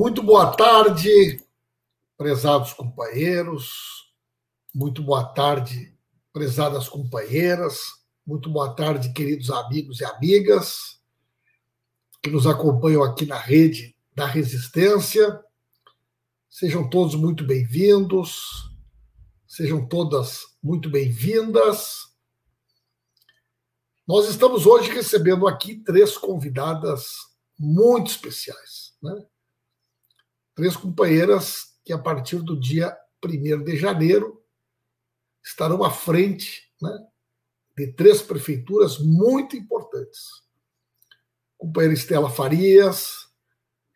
Muito boa tarde, prezados companheiros. Muito boa tarde, prezadas companheiras. Muito boa tarde, queridos amigos e amigas que nos acompanham aqui na rede da Resistência. Sejam todos muito bem-vindos. Sejam todas muito bem-vindas. Nós estamos hoje recebendo aqui três convidadas muito especiais. Né? Três companheiras que, a partir do dia 1 de janeiro, estarão à frente né, de três prefeituras muito importantes. A companheira Estela Farias,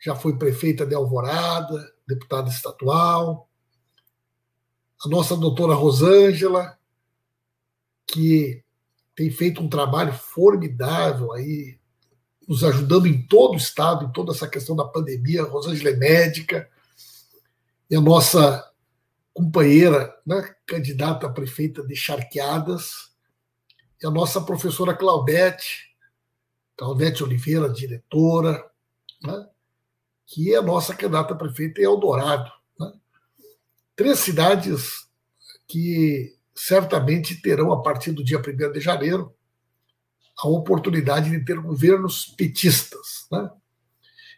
já foi prefeita de Alvorada, deputada estadual. A nossa doutora Rosângela, que tem feito um trabalho formidável aí, nos ajudando em todo o estado, em toda essa questão da pandemia. A Rosângela é médica, e a nossa companheira, né, candidata a prefeita de Charqueadas, e a nossa professora Claudete, Claudete Oliveira, diretora, né, que é a nossa candidata a prefeita em Eldorado. Né? Três cidades que certamente terão, a partir do dia 1 de janeiro, a oportunidade de ter governos petistas. Né?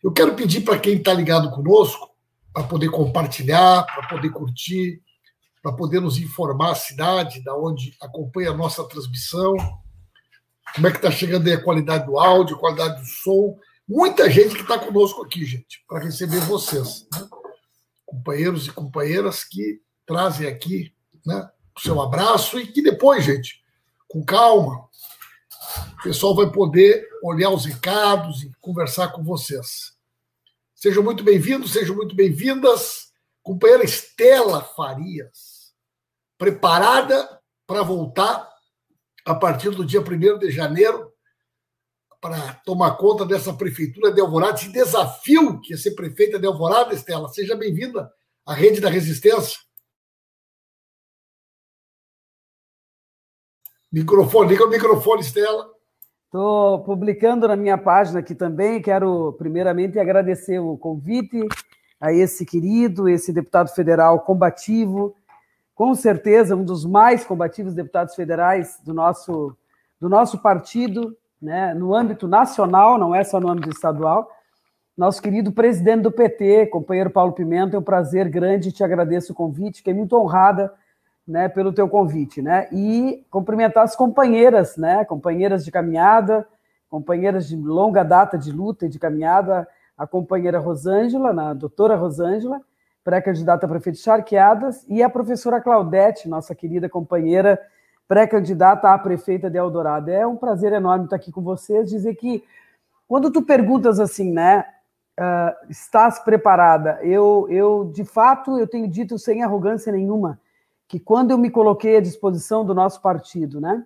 Eu quero pedir para quem está ligado conosco, para poder compartilhar, para poder curtir, para poder nos informar a cidade, da onde acompanha a nossa transmissão, como é que está chegando aí a qualidade do áudio, a qualidade do som. Muita gente que está conosco aqui, gente, para receber vocês. Né? Companheiros e companheiras que trazem aqui né, o seu abraço e que depois, gente, com calma, o pessoal vai poder olhar os recados e conversar com vocês. Sejam muito bem-vindos, sejam muito bem-vindas. Companheira Estela Farias, preparada para voltar a partir do dia 1 de janeiro para tomar conta dessa prefeitura de Alvorada, esse desafio que é ser prefeita de Alvorada, Estela. Seja bem-vinda à Rede da Resistência. Microfone, liga o microfone, Estela. Estou publicando na minha página aqui também. Quero, primeiramente, agradecer o convite a esse querido, esse deputado federal combativo, com certeza um dos mais combativos deputados federais do nosso, do nosso partido, né, no âmbito nacional, não é só no âmbito estadual. Nosso querido presidente do PT, companheiro Paulo Pimenta, é um prazer grande, te agradeço o convite, fiquei muito honrada né, pelo teu convite, né? E cumprimentar as companheiras, né, companheiras de caminhada, companheiras de longa data de luta e de caminhada, a companheira Rosângela, a doutora Rosângela, pré-candidata a prefeito de Charqueadas, e a professora Claudete, nossa querida companheira, pré-candidata a prefeita de Eldorado. É um prazer enorme estar aqui com vocês, dizer que quando tu perguntas assim, né, uh, estás preparada? Eu, eu, de fato, eu tenho dito sem arrogância nenhuma, que quando eu me coloquei à disposição do nosso partido, né,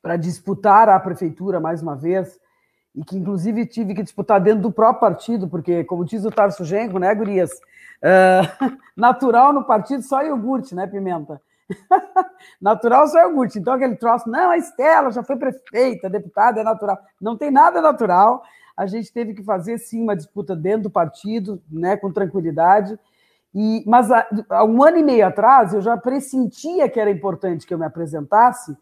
para disputar a prefeitura mais uma vez, e que inclusive tive que disputar dentro do próprio partido, porque, como diz o Tarso Genco, né, Gurias? Uh, natural no partido só iogurte, né, Pimenta? natural só iogurte. Então, aquele troço, não, a Estela já foi prefeita, deputada, é natural. Não tem nada natural. A gente teve que fazer, sim, uma disputa dentro do partido, né, com tranquilidade. E, mas há, há um ano e meio atrás eu já pressentia que era importante que eu me apresentasse,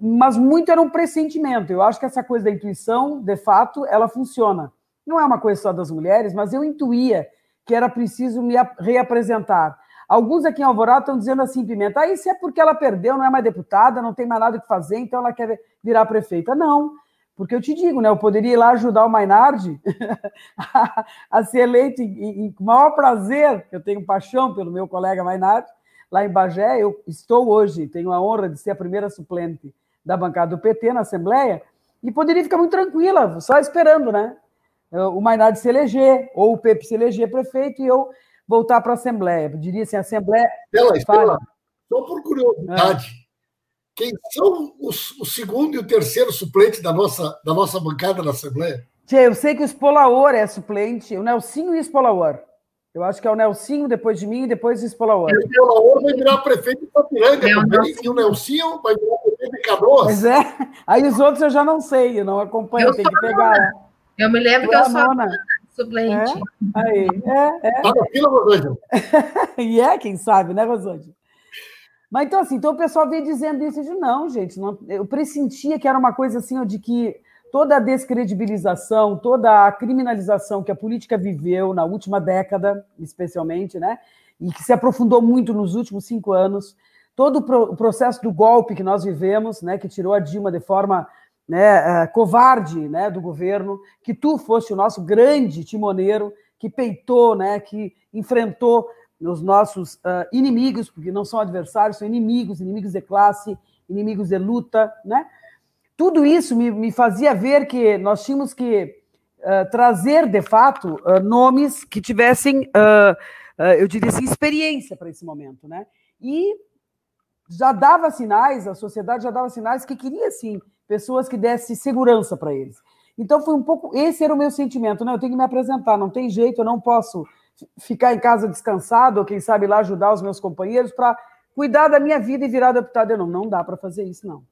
mas muito era um pressentimento. Eu acho que essa coisa da intuição, de fato, ela funciona. Não é uma coisa só das mulheres, mas eu intuía que era preciso me reapresentar. Alguns aqui em Alvorada estão dizendo assim, Pimenta, ah, isso é porque ela perdeu, não é mais deputada, não tem mais nada que fazer, então ela quer virar prefeita. Não, porque eu te digo, né? Eu poderia ir lá ajudar o Mainardi a, a, ser eleito e, com maior prazer, eu tenho paixão pelo meu colega Mainardi, lá em Bagé. Eu estou hoje, tenho a honra de ser a primeira suplente da bancada do PT na Assembleia, e poderia ficar muito tranquila, só esperando, né? O Mainardi se eleger, ou o Pepe se eleger prefeito, e eu voltar para a Assembleia. Eu diria assim, a Assembleia. Estela, Estela, só por curiosidade. É quem são os, o segundo e o terceiro suplente da nossa, da nossa bancada na Assembleia? Tia, eu sei que o Espolaor é suplente, o Nelsinho e o Espolaor. Eu acho que é o Nelsinho depois de mim e depois o Espolaor. E o Espolaor vai virar prefeito de Papiranga é, também, e o Nelsinho vai virar prefeito de Canoas. Pois é, aí os outros eu já não sei, eu não acompanho, eu tem que pegar. Eu me lembro eu que eu sou, Suplente. É? Aí, é, é. Tá na fila, Rosângela? e é, quem sabe, né, Rosângela? Mas então, assim, então o pessoal veio dizendo isso, de não, gente, não, eu pressentia que era uma coisa assim, de que toda a descredibilização, toda a criminalização que a política viveu na última década, especialmente, né, e que se aprofundou muito nos últimos cinco anos, todo o processo do golpe que nós vivemos, né, que tirou a Dilma de forma né, uh, covarde né, do governo, que tu foste o nosso grande timoneiro, que peitou, né, que enfrentou os nossos uh, inimigos, porque não são adversários, são inimigos, inimigos de classe, inimigos de luta. Né? Tudo isso me, me fazia ver que nós tínhamos que uh, trazer, de fato, nomes que tivessem, eu diria assim, experiência para esse momento. Né? E já dava sinais, a sociedade já dava sinais que queria, sim, pessoas que dessem segurança para eles. Então foi um pouco, esse era o meu sentimento, né? Eu tenho que me apresentar, não tem jeito, eu não posso ficar em casa descansado, ou quem sabe lá ajudar os meus companheiros para cuidar da minha vida e virar deputado. Não, não dá para fazer isso, não.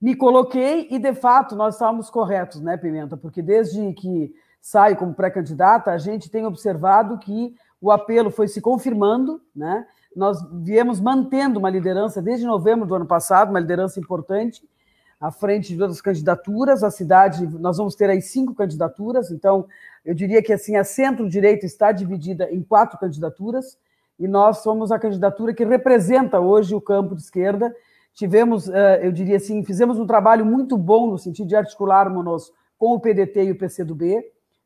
Me coloquei e, de fato, nós estávamos corretos, né, Pimenta? Porque desde que saio como pré-candidata, a gente tem observado que o apelo foi se confirmando, né? Nós viemos mantendo uma liderança desde novembro do ano passado, uma liderança importante, à frente de todas as candidaturas. A cidade, nós vamos ter aí cinco candidaturas, então eu diria que assim a centro-direita está dividida em quatro candidaturas e nós somos a candidatura que representa hoje o campo de esquerda. Tivemos, eh, eu diria assim, fizemos um trabalho muito bom no sentido de articularmos com o PDT e o PCdoB.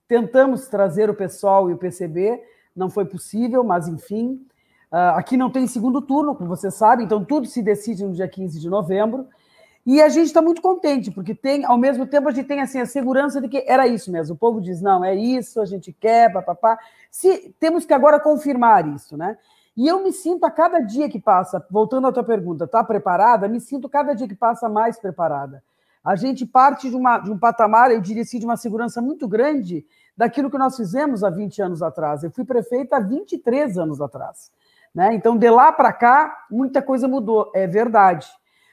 Tentamos trazer o PSOL e o PCB, não foi possível, mas enfim. Ah, aqui não tem segundo turno, como você sabe, então tudo se decide no dia 15 de novembro. E a gente está muito contente, porque tem, ao mesmo tempo, a gente tem assim, a segurança de que era isso mesmo. O povo diz, não, é isso, a gente quer, papapá. Se, temos que agora confirmar isso, né? E eu me sinto a cada dia que passa, voltando à tua pergunta, está preparada? Me sinto cada dia que passa mais preparada. A gente parte de, uma, de um patamar, eu diria assim, de uma segurança muito grande daquilo que nós fizemos há 20 anos atrás. Eu fui prefeita há 23 anos atrás. Né? Então, de lá para cá, muita coisa mudou, é verdade.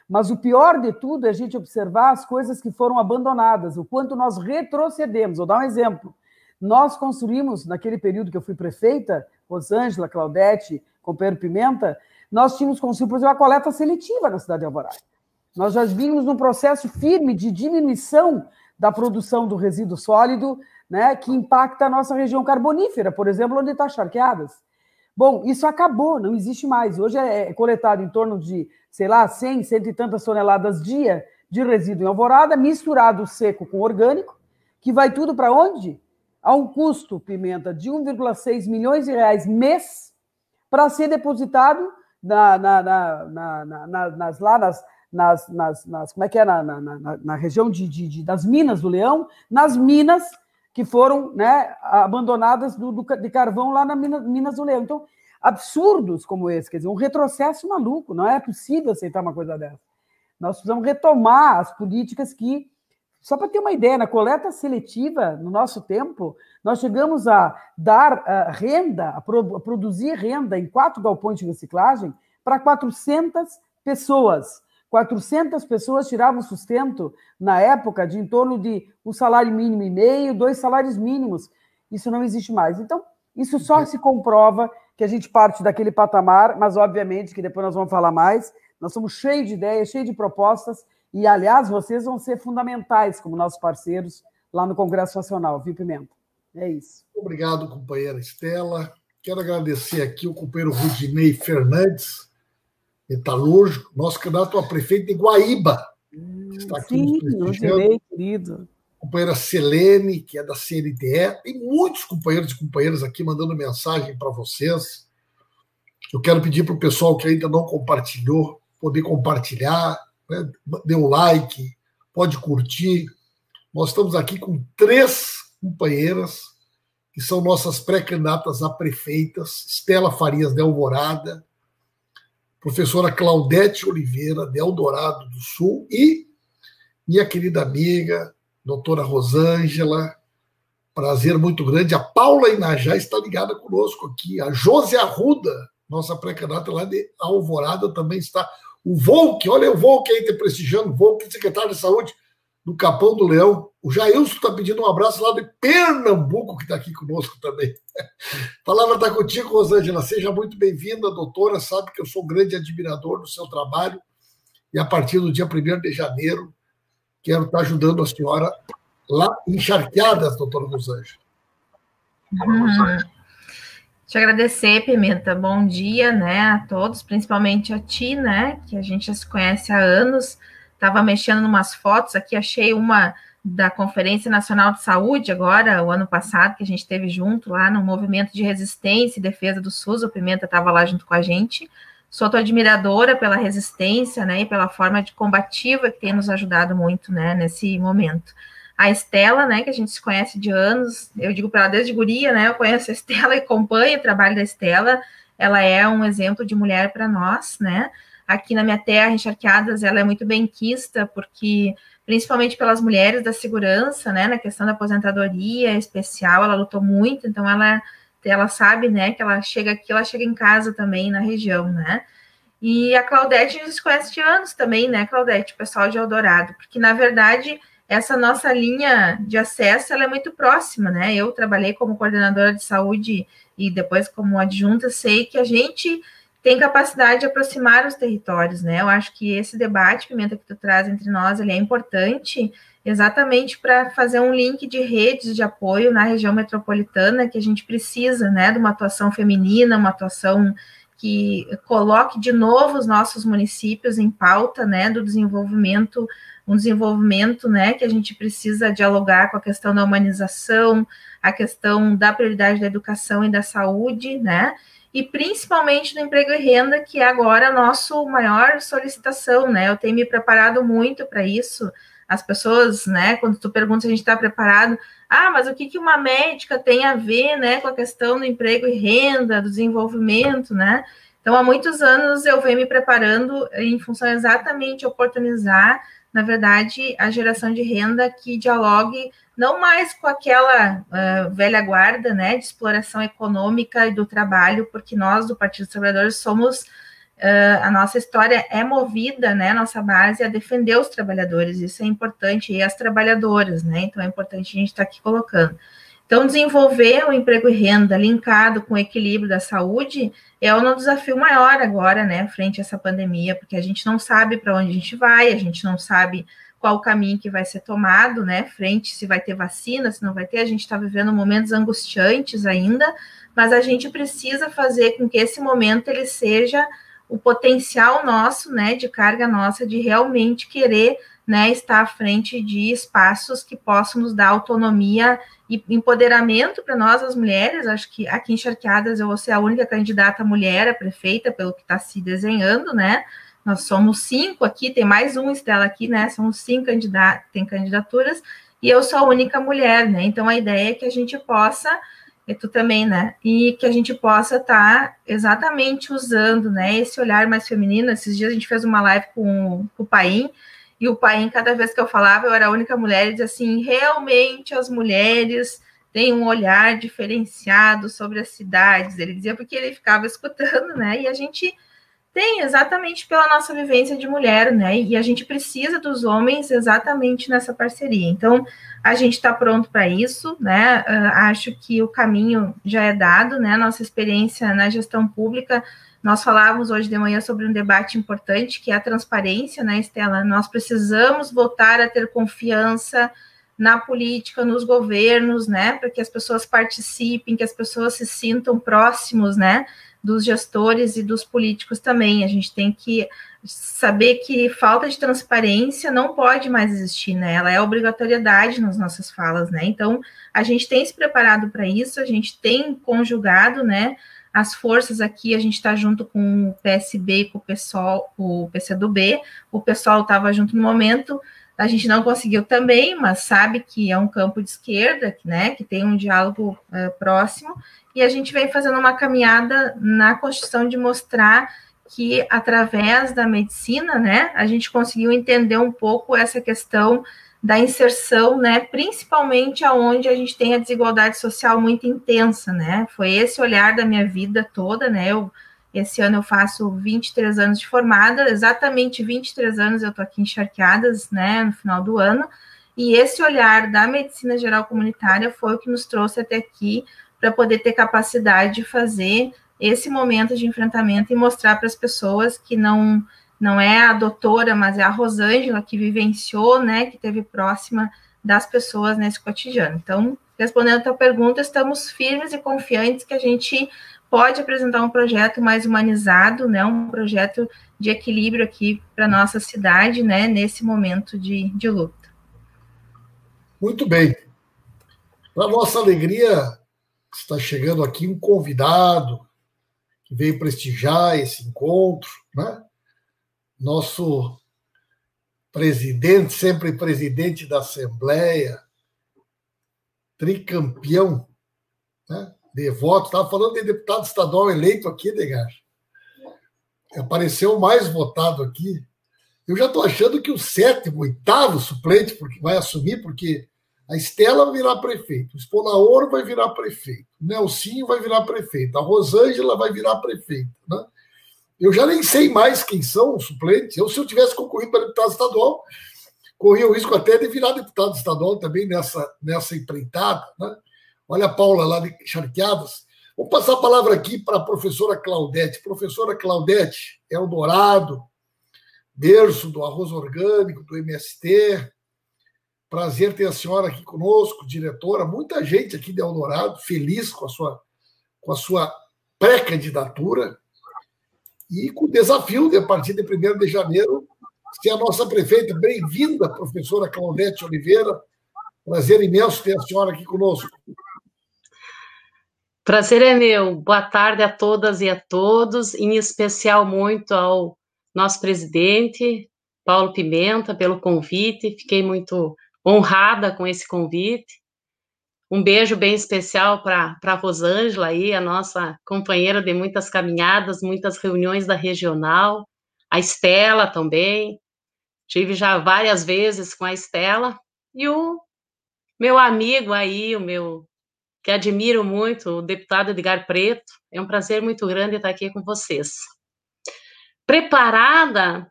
Mas o pior de tudo é a gente observar as coisas que foram abandonadas, o quanto nós retrocedemos. Vou dar um exemplo. Nós construímos, naquele período que eu fui prefeita, Rosângela, Claudete, companheiro Pimenta, nós tínhamos construído, por exemplo, a coleta seletiva na cidade de Alvorada. Nós já vínhamos num processo firme de diminuição da produção do resíduo sólido, né, que impacta a nossa região carbonífera, por exemplo, onde está charqueadas. Bom, isso acabou, não existe mais. Hoje é coletado em torno de sei lá, 100, cento e tantas toneladas dia de resíduo em alvorada, misturado seco com orgânico, que vai tudo para onde? A um custo, Pimenta, de 1,6 milhões de reais mês para ser depositado na, na, na, nas, lá nas, nas, nas, como é que é, na, na, na região de, de, de, das Minas do Leão, nas minas que foram né, abandonadas do, do, de carvão lá na Minas, Minas do Leão. Então, absurdos como esse, quer dizer, um retrocesso maluco, não é possível aceitar uma coisa dessa. Nós precisamos retomar as políticas que, só para ter uma ideia, na coleta seletiva, no nosso tempo, nós chegamos a dar renda, a, pro, a produzir renda em quatro galpões de reciclagem para 400 pessoas. 400 pessoas tiravam sustento na época de em torno de um salário mínimo e meio, dois salários mínimos. Isso não existe mais. Então, isso só se comprova que a gente parte daquele patamar, mas obviamente que depois nós vamos falar mais. Nós somos cheios de ideias, cheios de propostas, e aliás, vocês vão ser fundamentais como nossos parceiros lá no Congresso Nacional, viu, Pimenta? É isso. Obrigado, companheira Estela. Quero agradecer aqui o companheiro Rudinei Fernandes, metalúrgico, nosso candidato a prefeito de Guaíba. Está aqui sim, Rudinei, querido companheira Selene, que é da CNTE, tem muitos companheiros e companheiras aqui mandando mensagem para vocês. Eu quero pedir para o pessoal que ainda não compartilhou, poder compartilhar, né? dê um like, pode curtir. Nós estamos aqui com três companheiras que são nossas pré-candidatas a prefeitas, Estela Farias de Alvorada, professora Claudete Oliveira de Eldorado do Sul e minha querida amiga, doutora Rosângela, prazer muito grande. A Paula Inajá está ligada conosco aqui. A José Arruda, nossa pré-candidata lá de Alvorada, também está. O Volk, olha o Volk aí te prestigiando, Volk, secretário de saúde. Do Capão do Leão. O Jailson está pedindo um abraço lá de Pernambuco, que está aqui conosco também. A palavra está contigo, Rosângela. Seja muito bem-vinda, doutora. Sabe que eu sou um grande admirador do seu trabalho. E a partir do dia 1 de janeiro, quero estar ajudando a senhora lá em Charqueadas, doutora Rosângela. Uhum. Te agradecer, Pimenta. Bom dia, né, a todos, principalmente a ti, né, que a gente já se conhece há anos. Estava mexendo em umas fotos aqui, achei uma da Conferência Nacional de Saúde, agora, o ano passado, que a gente teve junto lá no movimento de resistência e defesa do SUS, o Pimenta estava lá junto com a gente. Sou tua admiradora pela resistência, né, e pela forma de combativa que tem nos ajudado muito, né, nesse momento. A Estela, né, que a gente se conhece de anos, eu digo para ela desde guria, né, eu conheço a Estela e acompanho o trabalho da Estela, ela é um exemplo de mulher para nós, né, aqui na minha terra, Encharqueadas, ela é muito bem quista, porque principalmente pelas mulheres da segurança, né, na questão da aposentadoria especial, ela lutou muito, então ela, ela sabe, né, que ela chega aqui, ela chega em casa também, na região, né, e a Claudete gente conhece de anos também, né, Claudete, o pessoal de Eldorado, porque na verdade essa nossa linha de acesso ela é muito próxima, né, eu trabalhei como coordenadora de saúde e depois como adjunta, sei que a gente tem capacidade de aproximar os territórios, né? Eu acho que esse debate, Pimenta, que tu traz entre nós, ele é importante exatamente para fazer um link de redes de apoio na região metropolitana que a gente precisa, né, de uma atuação feminina, uma atuação que coloque de novo os nossos municípios em pauta, né, do desenvolvimento, um desenvolvimento, né, que a gente precisa dialogar com a questão da humanização, a questão da prioridade da educação e da saúde, né, e principalmente no emprego e renda, que é agora a nossa maior solicitação, né? Eu tenho me preparado muito para isso. As pessoas, né, quando tu pergunta se a gente está preparado, ah, mas o que, que uma médica tem a ver, né, com a questão do emprego e renda, do desenvolvimento, né? Então, há muitos anos eu venho me preparando em função exatamente oportunizar, na verdade, a geração de renda que dialogue não mais com aquela uh, velha guarda, né, de exploração econômica e do trabalho, porque nós do Partido dos Trabalhadores somos uh, a nossa história é movida, né, nossa base a defender os trabalhadores, isso é importante e as trabalhadoras, né, então é importante a gente estar tá aqui colocando. Então, desenvolver o emprego e renda linkado com o equilíbrio da saúde é um desafio maior agora, né, frente a essa pandemia, porque a gente não sabe para onde a gente vai, a gente não sabe qual o caminho que vai ser tomado, né? Frente se vai ter vacina, se não vai ter, a gente está vivendo momentos angustiantes ainda, mas a gente precisa fazer com que esse momento ele seja o potencial nosso, né, de carga nossa, de realmente querer, né, estar à frente de espaços que possam nos dar autonomia e empoderamento para nós, as mulheres. Acho que aqui em Charqueadas eu vou ser a única candidata mulher a prefeita, pelo que está se desenhando, né? Nós somos cinco aqui, tem mais um Estela aqui, né? Somos cinco candidatos, tem candidaturas, e eu sou a única mulher, né? Então a ideia é que a gente possa, e tu também, né? E que a gente possa estar tá exatamente usando, né? Esse olhar mais feminino. Esses dias a gente fez uma live com, com o Paim, e o Paim, cada vez que eu falava, eu era a única mulher, e dizia assim: realmente as mulheres têm um olhar diferenciado sobre as cidades. Ele dizia porque ele ficava escutando, né? E a gente tem, exatamente pela nossa vivência de mulher, né? E a gente precisa dos homens exatamente nessa parceria. Então, a gente está pronto para isso, né? Uh, acho que o caminho já é dado, né? Nossa experiência na gestão pública, nós falávamos hoje de manhã sobre um debate importante, que é a transparência, né, Estela? Nós precisamos voltar a ter confiança na política, nos governos, né? Para que as pessoas participem, que as pessoas se sintam próximos, né? Dos gestores e dos políticos também. A gente tem que saber que falta de transparência não pode mais existir, né? Ela é obrigatoriedade nas nossas falas, né? Então, a gente tem se preparado para isso, a gente tem conjugado, né? As forças aqui, a gente está junto com o PSB, com o PSOL, o PCdoB, o pessoal estava junto no momento, a gente não conseguiu também, mas sabe que é um campo de esquerda, né, que tem um diálogo uh, próximo, e a gente vem fazendo uma caminhada na Constituição de mostrar que através da medicina, né, a gente conseguiu entender um pouco essa questão da inserção, né, principalmente aonde a gente tem a desigualdade social muito intensa, né? Foi esse olhar da minha vida toda, né? Eu esse ano eu faço 23 anos de formada, exatamente 23 anos eu tô aqui encharqueadas, né, no final do ano, E esse olhar da medicina geral comunitária foi o que nos trouxe até aqui para poder ter capacidade de fazer esse momento de enfrentamento e mostrar para as pessoas que não não é a doutora, mas é a Rosângela que vivenciou, né, que teve próxima das pessoas nesse cotidiano. Então, respondendo a tua pergunta, estamos firmes e confiantes que a gente pode apresentar um projeto mais humanizado, né, um projeto de equilíbrio aqui para nossa cidade, né, nesse momento de, de luta. Muito bem. Para nossa alegria, está chegando aqui um convidado que veio prestigiar esse encontro, né? Nosso presidente, sempre presidente da Assembleia, tricampeão, né? De voto. Estava falando de deputado estadual eleito aqui, Degar. Apareceu o mais votado aqui. Eu já estou achando que o sétimo, oitavo suplente porque vai assumir, porque a Estela vai virar prefeito, o Espolaoro vai virar prefeito, o Nelsinho vai virar prefeito, a Rosângela vai virar prefeita. Né? Eu já nem sei mais quem são os suplentes. Eu, se eu tivesse concorrido para deputado estadual, corria o risco até de virar deputado estadual também nessa, nessa empreitada. Né? Olha a Paula lá de Charqueadas. Vou passar a palavra aqui para a professora Claudete. Professora Claudete, Eldorado, berço do arroz orgânico, do MST. Prazer ter a senhora aqui conosco, diretora. Muita gente aqui de Eldorado, feliz com a sua, com a sua pré-candidatura e com o desafio de, a partir de 1 de janeiro, ser a nossa prefeita. Bem-vinda, professora Claudete Oliveira. Prazer imenso ter a senhora aqui conosco. Prazer é meu. Boa tarde a todas e a todos, em especial muito ao nosso presidente, Paulo Pimenta, pelo convite. Fiquei muito honrada com esse convite. Um beijo bem especial para a Rosângela aí, a nossa companheira de muitas caminhadas, muitas reuniões da regional. A Estela também. Tive já várias vezes com a Estela. E o meu amigo aí, o meu que admiro muito, o deputado Edgar Preto. É um prazer muito grande estar aqui com vocês. Preparada?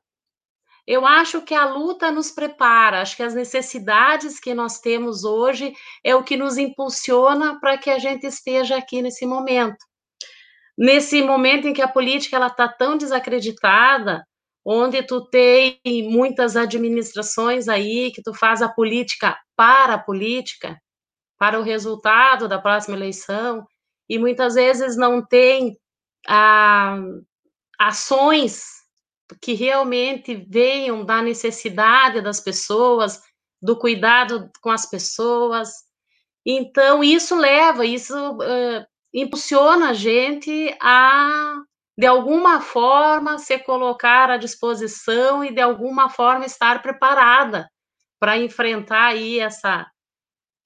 Eu acho que a luta nos prepara, acho que as necessidades que nós temos hoje é o que nos impulsiona para que a gente esteja aqui nesse momento. Nesse momento em que a política ela está tão desacreditada, onde tu tem muitas administrações aí que tu faz a política para a política, para o resultado da próxima eleição e muitas vezes não tem ah, ações que realmente venham da necessidade das pessoas, do cuidado com as pessoas. Então, isso leva, isso uh, impulsiona a gente a, de alguma forma, se colocar à disposição e, de alguma forma, estar preparada para enfrentar aí essa,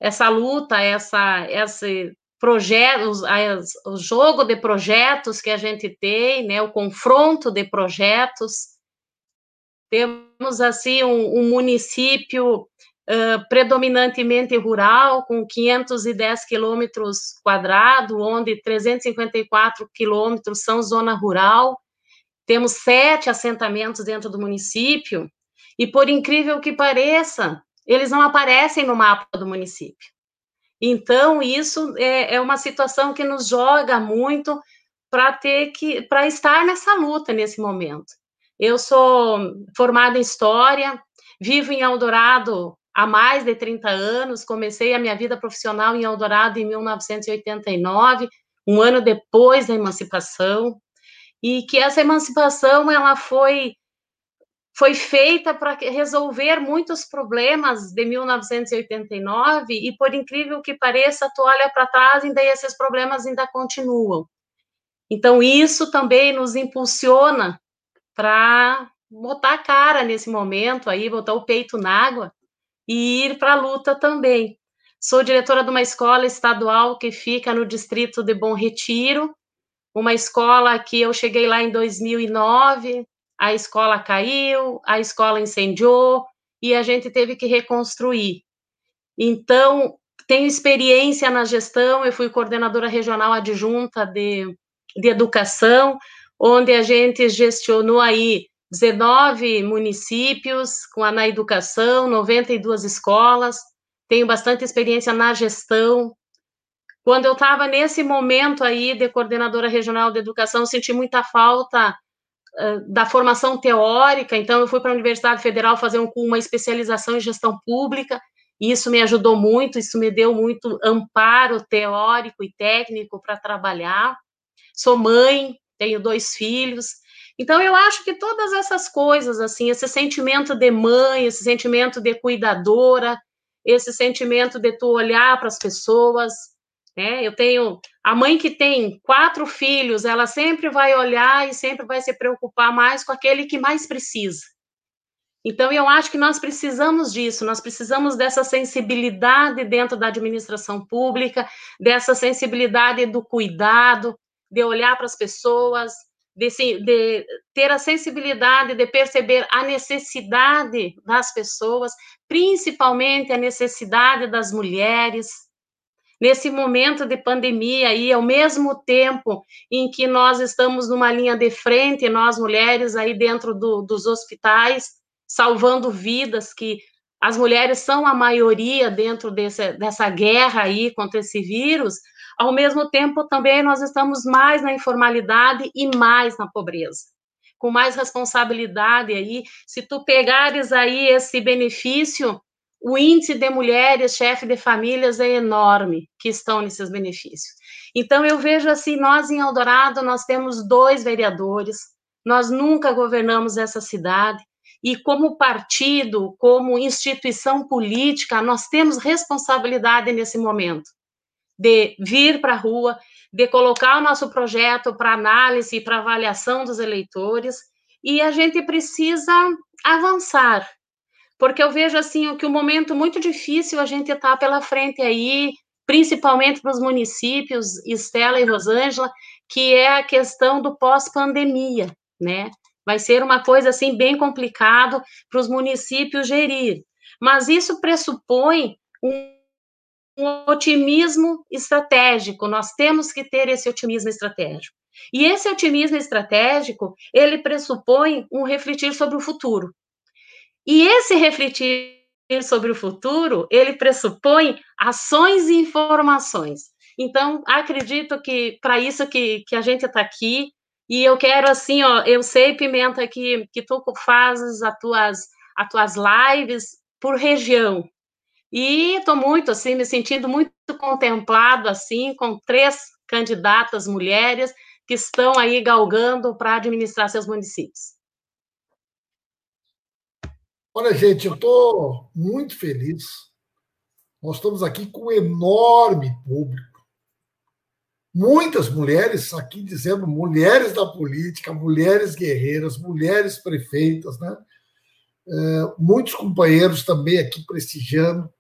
essa luta, essa, esse projeto, o jogo de projetos que a gente tem, né, o confronto de projetos. Temos, assim, um, um município uh, predominantemente rural, com 510 quilômetros quadrados, onde 354 quilômetros são zona rural. Temos sete assentamentos dentro do município, e por incrível que pareça, eles não aparecem no mapa do município. Então, isso é, é uma situação que nos joga muito para ter que para estar nessa luta nesse momento. Eu sou formada em história, vivo em Eldorado há mais de 30 anos, comecei a minha vida profissional em Eldorado em 1989, um ano depois da emancipação, e que essa emancipação ela foi foi feita para resolver muitos problemas de 1989 e, por incrível que pareça, tu olha para trás e daí esses problemas ainda continuam. Então, isso também nos impulsiona para botar a cara nesse momento aí, botar o peito na água e ir para a luta também. Sou diretora de uma escola estadual que fica no distrito de Bom Retiro, uma escola que eu cheguei lá em 2009, a escola caiu, a escola incendiou e a gente teve que reconstruir. Então, tenho experiência na gestão, eu fui coordenadora regional adjunta de, de educação, onde a gente gestionou aí 19 municípios com a, na educação, 92 escolas, tenho bastante experiência na gestão. Quando eu estava nesse momento aí de coordenadora regional de educação, senti muita falta da formação teórica, então eu fui para a Universidade Federal fazer um, uma especialização em gestão pública, e isso me ajudou muito, isso me deu muito amparo teórico e técnico para trabalhar. Sou mãe, tenho dois filhos, então, eu acho que todas essas coisas, assim, esse sentimento de mãe, esse sentimento de cuidadora, esse sentimento de tu olhar para as pessoas, né? Eu tenho a mãe que tem quatro filhos, ela sempre vai olhar e sempre vai se preocupar mais com aquele que mais precisa. Então, eu acho que nós precisamos disso, nós precisamos dessa sensibilidade dentro da administração pública, dessa sensibilidade do cuidado, de olhar para as pessoas, de, de, ter a sensibilidade de perceber a necessidade das pessoas, principalmente a necessidade das mulheres. Nesse momento de pandemia aí, ao mesmo tempo em que nós estamos numa linha de frente, nós mulheres aí dentro do, dos hospitais, salvando vidas, que as mulheres são a maioria dentro desse, dessa guerra aí contra esse vírus, ao mesmo tempo, também nós estamos mais na informalidade e mais na pobreza, com mais responsabilidade aí. Se tu pegares aí esse benefício, o índice de mulheres chefe de famílias é enorme que estão nesses benefícios. Então eu vejo assim, nós em Eldorado nós temos dois vereadores, nós nunca governamos essa cidade e como partido, como instituição política, nós temos responsabilidade nesse momento de vir para a rua, de colocar o nosso projeto para análise e para avaliação dos eleitores, e a gente precisa avançar, porque eu vejo assim que um momento muito difícil a gente está pela frente aí, principalmente para os municípios, Estela e Rosângela, que é a questão do pós-pandemia, né? Vai ser uma coisa assim bem complicado para os municípios gerir, mas isso pressupõe um um otimismo estratégico. Nós temos que ter esse otimismo estratégico. E esse otimismo estratégico, ele pressupõe um refletir sobre o futuro. E esse refletir sobre o futuro, ele pressupõe ações e informações. Então, acredito que para isso que, que a gente está aqui, e eu quero assim, ó, eu sei, Pimenta, que, que tu fazes as tuas, as tuas lives por região, e estou muito, assim, me sentindo muito contemplado, assim, com três candidatas mulheres que estão aí galgando para administrar seus municípios. Olha, gente, eu estou muito feliz. Nós estamos aqui com um enorme público. Muitas mulheres aqui dizendo mulheres da política, mulheres guerreiras, mulheres prefeitas, né? É, muitos companheiros também aqui prestigiando.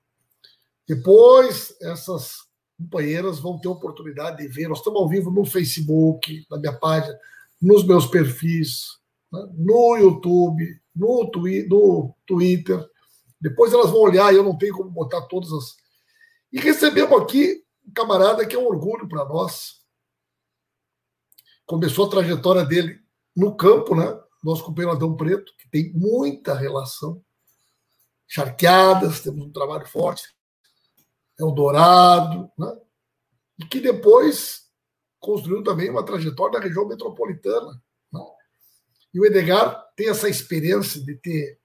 Depois, essas companheiras vão ter oportunidade de ver. Nós estamos ao vivo no Facebook, na minha página, nos meus perfis, né? no YouTube, no, twi no Twitter. Depois elas vão olhar, e eu não tenho como botar todas as. E recebemos aqui um camarada que é um orgulho para nós. Começou a trajetória dele no campo, né? Nosso companheiro Adão Preto, que tem muita relação. Charqueadas, temos um trabalho forte. Eldorado, né? e que depois construiu também uma trajetória na região metropolitana. E o Edgar tem essa experiência de ter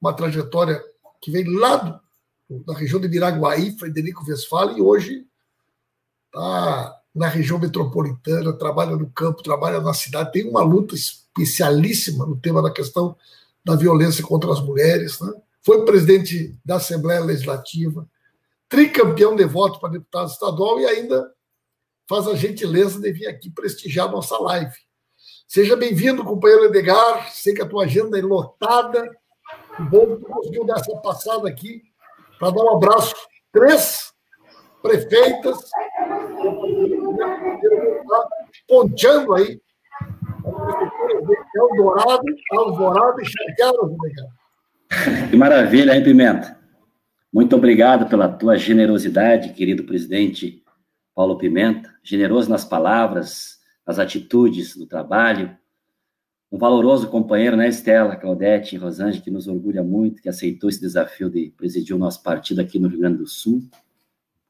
uma trajetória que vem lá do, da região de Miraguaí, Frederico Westphalen, e hoje está na região metropolitana, trabalha no campo, trabalha na cidade, tem uma luta especialíssima no tema da questão da violência contra as mulheres. Né? Foi presidente da Assembleia Legislativa, tricampeão de voto para deputado estadual e ainda faz a gentileza de vir aqui prestigiar nossa live. Seja bem-vindo, companheiro Edgar. Sei que a tua agenda é lotada. Que bom que tu conseguiu dar essa passada aqui para dar um abraço. Três prefeitas ponteando aí Eldorado, Alvorada e Charqueadas, Que maravilha, hein, Pimenta? Muito obrigado pela tua generosidade, querido presidente Paulo Pimenta, generoso nas palavras, nas atitudes, no trabalho. um valoroso companheiro, né, Estela, Claudete, Rosângela, que nos orgulha muito, que aceitou esse desafio de presidir o nosso partido aqui no Rio Grande do Sul.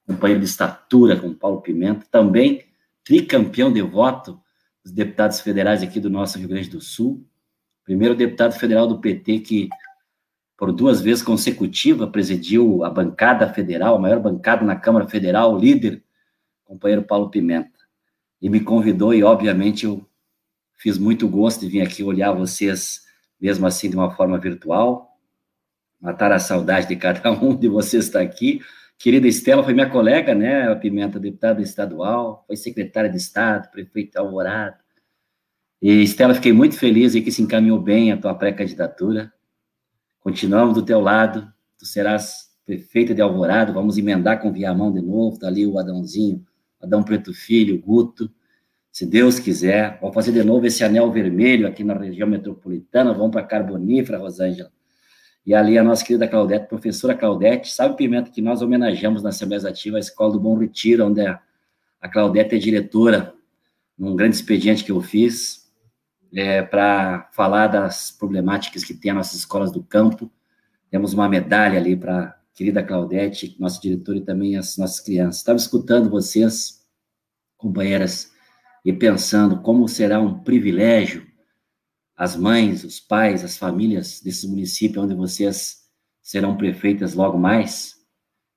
Companheiro de estatura com Paulo Pimenta, também tricampeão de voto dos deputados federais aqui do nosso Rio Grande do Sul. Primeiro deputado federal do PT que, por duas vezes consecutivas, presidiu a bancada federal, a maior bancada na Câmara Federal, o líder, companheiro Paulo Pimenta. E me convidou, e obviamente eu Fiz muito gosto de vir aqui olhar vocês, mesmo assim, de uma forma virtual. Matar a saudade de cada um de vocês estar aqui. Querida Estela foi minha colega, né? A Pimenta, deputada estadual, foi secretária de Estado, prefeito de Alvorada. E, Estela, fiquei muito feliz e que se encaminhou bem a tua pré-candidatura. Continuamos do teu lado, tu serás prefeita de Alvorada, vamos emendar com Viamão de novo, tá ali o Adãozinho, Adão Preto Filho, Guto, se Deus quiser. Vamos fazer de novo esse anel vermelho aqui na região metropolitana, vamos para Carbonífera, Rosângela. E ali a nossa querida Claudete, professora Claudete, sabe, Pimenta, que nós homenageamos na Assembleia Ativa a Escola do Bom Retiro, onde a, Claudete é diretora, num grande expediente que eu fiz, é, para falar das problemáticas que tem as nossas escolas do campo. Temos uma medalha ali para querida Claudete, nossa diretora, e também as nossas crianças. Estava escutando vocês, companheiras, e pensando como será um privilégio as mães, os pais, as famílias desses municípios onde vocês serão prefeitas logo mais,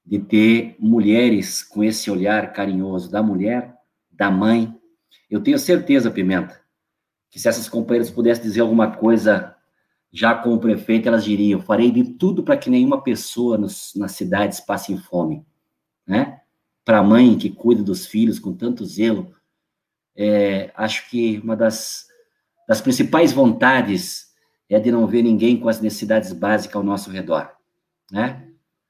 de ter mulheres com esse olhar carinhoso da mulher, da mãe. Eu tenho certeza, Pimenta, que se essas companheiras pudessem dizer alguma coisa já com o prefeito, elas diriam: farei de tudo para que nenhuma pessoa nos, nas cidades passe fome, né? Para a mãe que cuida dos filhos com tanto zelo, é, acho que uma das, das principais vontades é de não ver ninguém com as necessidades básicas ao nosso redor, né?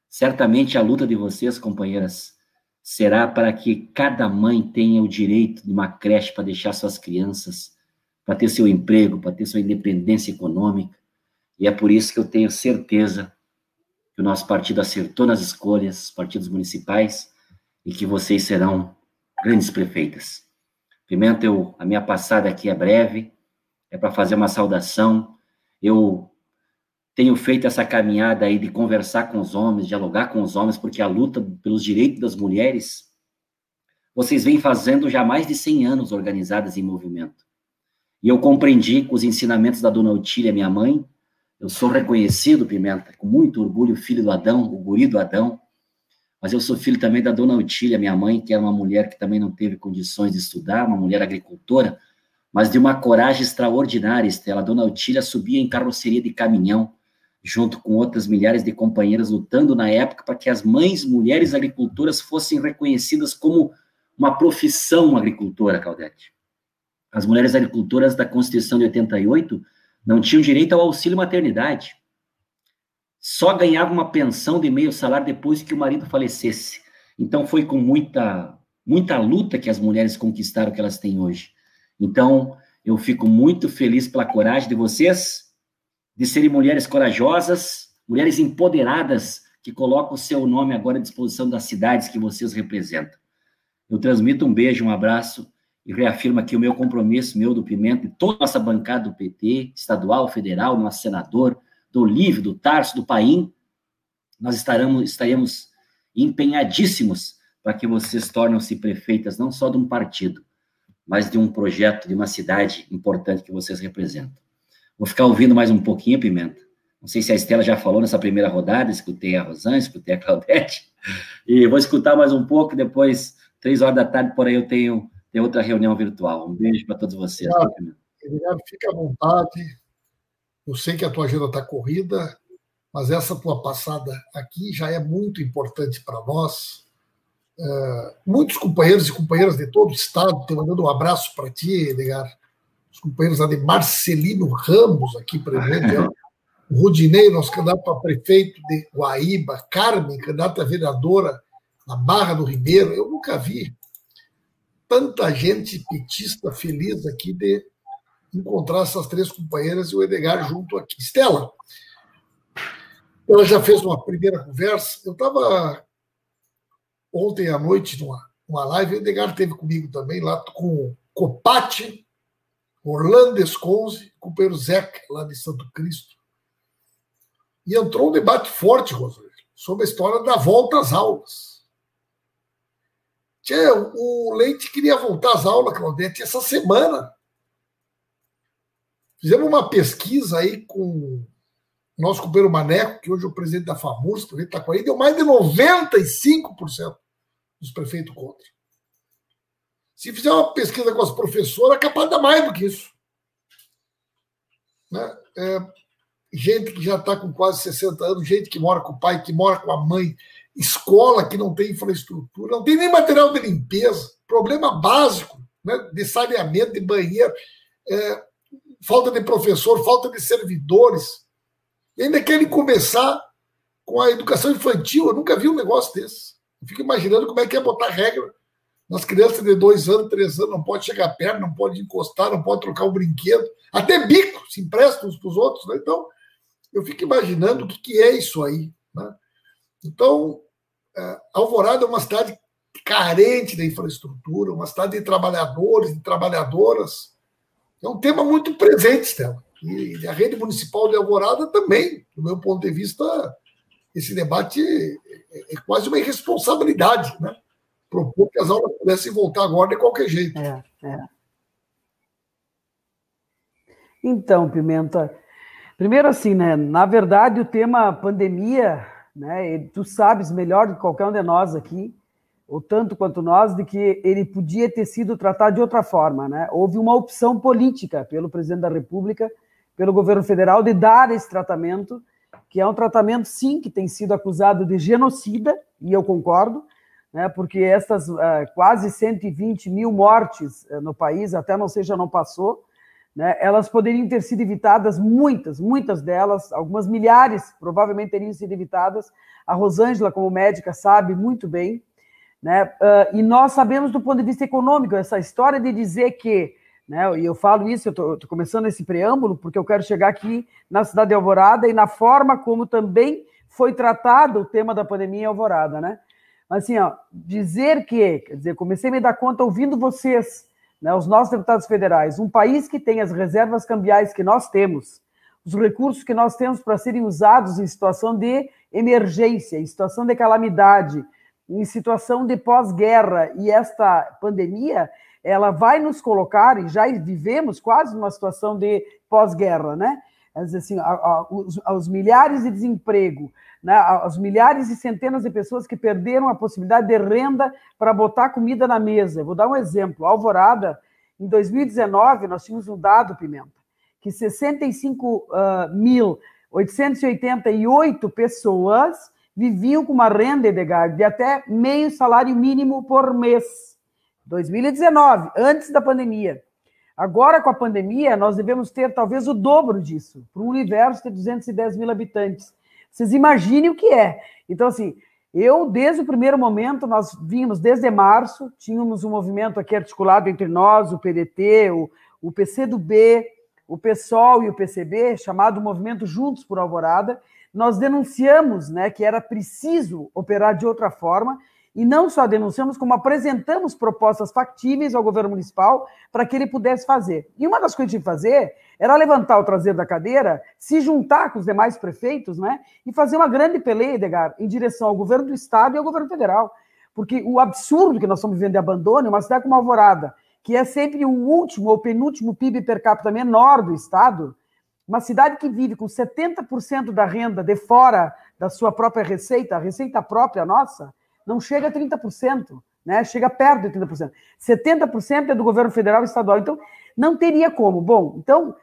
Certamente a luta de vocês, companheiras, será para que cada mãe tenha o direito de uma creche para deixar suas crianças, para ter seu emprego, para ter sua independência econômica. E é por isso que eu tenho certeza que o nosso partido acertou nas escolhas, partidos municipais, e que vocês serão grandes prefeitas. Pimenta, eu, a minha passada aqui é breve, é para fazer uma saudação. Eu tenho feito essa caminhada aí de conversar com os homens, dialogar com os homens, porque a luta pelos direitos das mulheres, vocês vêm fazendo já mais de 100 anos organizadas em movimento. E eu compreendi com os ensinamentos da dona Otília, minha mãe, eu sou reconhecido, Pimenta, com muito orgulho, filho do Adão, o guri do Adão, mas eu sou filho também da dona Otília, minha mãe, que era uma mulher que também não teve condições de estudar, uma mulher agricultora, mas de uma coragem extraordinária, Estela. A dona Otília subia em carroceria de caminhão, junto com outras milhares de companheiras, lutando na época para que as mães, mulheres agricultoras, fossem reconhecidas como uma profissão agricultora, Claudete. As mulheres agricultoras da Constituição de 88 não tinham direito ao auxílio maternidade só ganhava uma pensão de meio salário depois que o marido falecesse. Então foi com muita muita luta que as mulheres conquistaram o que elas têm hoje. Então, eu fico muito feliz pela coragem de vocês de serem mulheres corajosas, mulheres empoderadas que colocam o seu nome agora à disposição das cidades que vocês representam. Eu transmito um beijo, um abraço e reafirmo aqui o meu compromisso, meu do Pimenta, e toda a nossa bancada do PT, estadual, federal, nosso senador, do Olívio, do Tarso, do Paim, nós estaremos, estaremos empenhadíssimos para que vocês tornem-se prefeitas não só de um partido, mas de um projeto, de uma cidade importante que vocês representam. Vou ficar ouvindo mais um pouquinho, Pimenta. Não sei se a Estela já falou nessa primeira rodada, escutei a Rosane, escutei a Claudete, e vou escutar mais um pouco, depois, três horas da tarde, por aí eu tenho, tenho outra reunião virtual. Um beijo para todos vocês. Obrigado, fica à vontade. Eu sei que a tua agenda está corrida, mas essa tua passada aqui já é muito importante para nós. É, muitos companheiros e companheiras de todo o estado estão mandando um abraço para ti, Edgar. Os companheiros ali, Marcelino Ramos, aqui presente, o Rudinei, nosso candidato para prefeito de Guaíba, Carmen, candidata a vereadora na Barra do Ribeiro. Eu nunca vi tanta gente petista feliz aqui de encontrar essas três companheiras e o Edgar junto aqui. Estela, ela já fez uma primeira conversa. Eu estava ontem à noite numa, numa live, o Edgar esteve comigo também, lá com o Copati, Orlando Esconze, companheiro Zeca, lá de Santo Cristo. E entrou um debate forte, Rosângela, sobre a história da volta às aulas. Tchê, o Leite queria voltar às aulas, Claudete, essa semana. Fizemos uma pesquisa aí com o nosso companheiro Maneco, que hoje é o presidente da FAMURS, está com aí, deu mais de 95% dos prefeitos contra. Se fizer uma pesquisa com as professoras, é capaz de dar mais do que isso. Né? É, gente que já está com quase 60 anos, gente que mora com o pai, que mora com a mãe, escola que não tem infraestrutura, não tem nem material de limpeza, problema básico né? de saneamento, de banheiro, é, falta de professor, falta de servidores. E ainda querem começar com a educação infantil. Eu nunca vi um negócio desse. Eu fico imaginando como é que é botar regra nas crianças de dois anos, três anos, não pode chegar perto, não pode encostar, não pode trocar o um brinquedo. Até bico se emprestam uns para os outros. Né? Então, eu fico imaginando o que, que é isso aí. Né? Então, é, Alvorada é uma cidade carente da infraestrutura, uma cidade de trabalhadores, de trabalhadoras. É um tema muito presente, Stella. E a rede municipal de Alvorada também, do meu ponto de vista, esse debate é, é quase uma irresponsabilidade, né? propor que as aulas pudessem voltar agora de qualquer jeito. É, é. Então, Pimenta, primeiro assim, né? Na verdade, o tema pandemia, né? Tu sabes melhor do que qualquer um de nós aqui, ou tanto quanto nós, de que ele podia ter sido tratado de outra forma, né? Houve uma opção política pelo presidente da República, pelo governo federal, de dar esse tratamento, que é um tratamento, sim, que tem sido acusado de genocida, e eu concordo, né, porque essas uh, quase 120 mil mortes uh, no país, até não seja não passou, né, elas poderiam ter sido evitadas, muitas, muitas delas, algumas milhares provavelmente teriam sido evitadas. A Rosângela, como médica, sabe muito bem. Né, uh, e nós sabemos do ponto de vista econômico, essa história de dizer que, né, e eu falo isso, eu estou começando esse preâmbulo, porque eu quero chegar aqui na cidade de Alvorada e na forma como também foi tratado o tema da pandemia em Alvorada, né? assim, ó, dizer que, quer dizer, comecei a me dar conta ouvindo vocês, né, os nossos deputados federais, um país que tem as reservas cambiais que nós temos, os recursos que nós temos para serem usados em situação de emergência, em situação de calamidade, em situação de pós-guerra, e esta pandemia, ela vai nos colocar, e já vivemos quase numa situação de pós-guerra, né? Assim, os, os milhares de desemprego, né, as milhares e centenas de pessoas que perderam a possibilidade de renda para botar comida na mesa. vou dar um exemplo. Alvorada, em 2019, nós tínhamos um dado, Pimenta, que 65.888 uh, pessoas viviam com uma renda, Edgar, de até meio salário mínimo por mês. 2019, antes da pandemia. Agora, com a pandemia, nós devemos ter talvez o dobro disso, para um universo de 210 mil habitantes. Vocês imaginem o que é. Então, assim, eu, desde o primeiro momento, nós vimos desde março, tínhamos um movimento aqui articulado entre nós, o PDT, o, o PCdoB, o PSOL e o PCB, chamado Movimento Juntos por Alvorada. Nós denunciamos né, que era preciso operar de outra forma e não só denunciamos, como apresentamos propostas factíveis ao governo municipal para que ele pudesse fazer. E uma das coisas que tinha que fazer era levantar o traseiro da cadeira, se juntar com os demais prefeitos, né? E fazer uma grande peleia, Edgar, em direção ao governo do Estado e ao governo federal. Porque o absurdo que nós estamos vivendo de abandono, uma cidade como Alvorada, que é sempre o último ou penúltimo PIB per capita menor do Estado, uma cidade que vive com 70% da renda de fora da sua própria receita, a receita própria nossa, não chega a 30%, né? chega perto de 30%. 70% é do governo federal e estadual. Então, não teria como. Bom, então,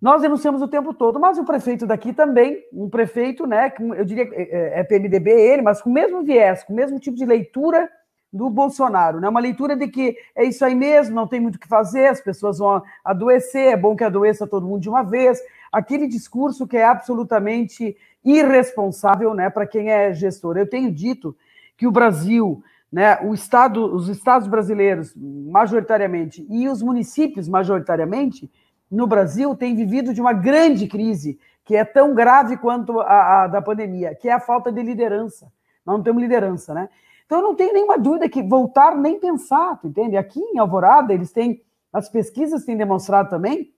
nós denunciamos o tempo todo, mas o prefeito daqui também, um prefeito, né, eu diria é, é, é PMDB ele, mas com o mesmo viés, com o mesmo tipo de leitura do Bolsonaro, né? Uma leitura de que é isso aí mesmo, não tem muito o que fazer, as pessoas vão adoecer, é bom que adoeça todo mundo de uma vez. Aquele discurso que é absolutamente irresponsável, né, para quem é gestor. Eu tenho dito que o Brasil, né, o estado, os estados brasileiros, majoritariamente, e os municípios, majoritariamente, no Brasil, têm vivido de uma grande crise, que é tão grave quanto a, a da pandemia, que é a falta de liderança. Nós não temos liderança, né? Então, eu não tenho nenhuma dúvida que voltar nem pensar, entende? Aqui em Alvorada, eles têm as pesquisas têm demonstrado também,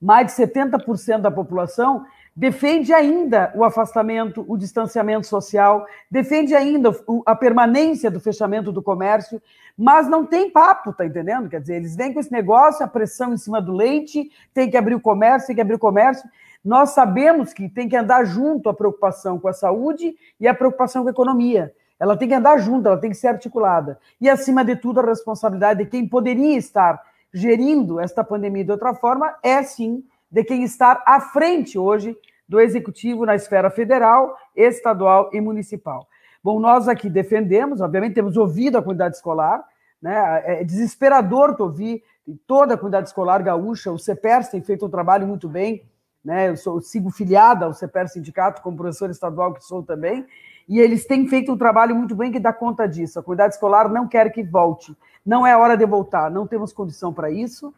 mais de 70% da população defende ainda o afastamento, o distanciamento social, defende ainda a permanência do fechamento do comércio, mas não tem papo, tá entendendo? Quer dizer, eles vêm com esse negócio, a pressão em cima do leite, tem que abrir o comércio, tem que abrir o comércio. Nós sabemos que tem que andar junto a preocupação com a saúde e a preocupação com a economia. Ela tem que andar junto, ela tem que ser articulada. E, acima de tudo, a responsabilidade de quem poderia estar gerindo esta pandemia de outra forma é, sim, de quem está à frente hoje do executivo na esfera federal, estadual e municipal. Bom, nós aqui defendemos, obviamente, temos ouvido a comunidade escolar, né? É desesperador tu ouvir toda a comunidade escolar gaúcha, o CEPERS tem feito um trabalho muito bem, né? Eu, sou, eu sigo filiada ao CEPERS Sindicato, como professor estadual que sou também, e eles têm feito um trabalho muito bem que dá conta disso. A comunidade escolar não quer que volte, não é hora de voltar, não temos condição para isso.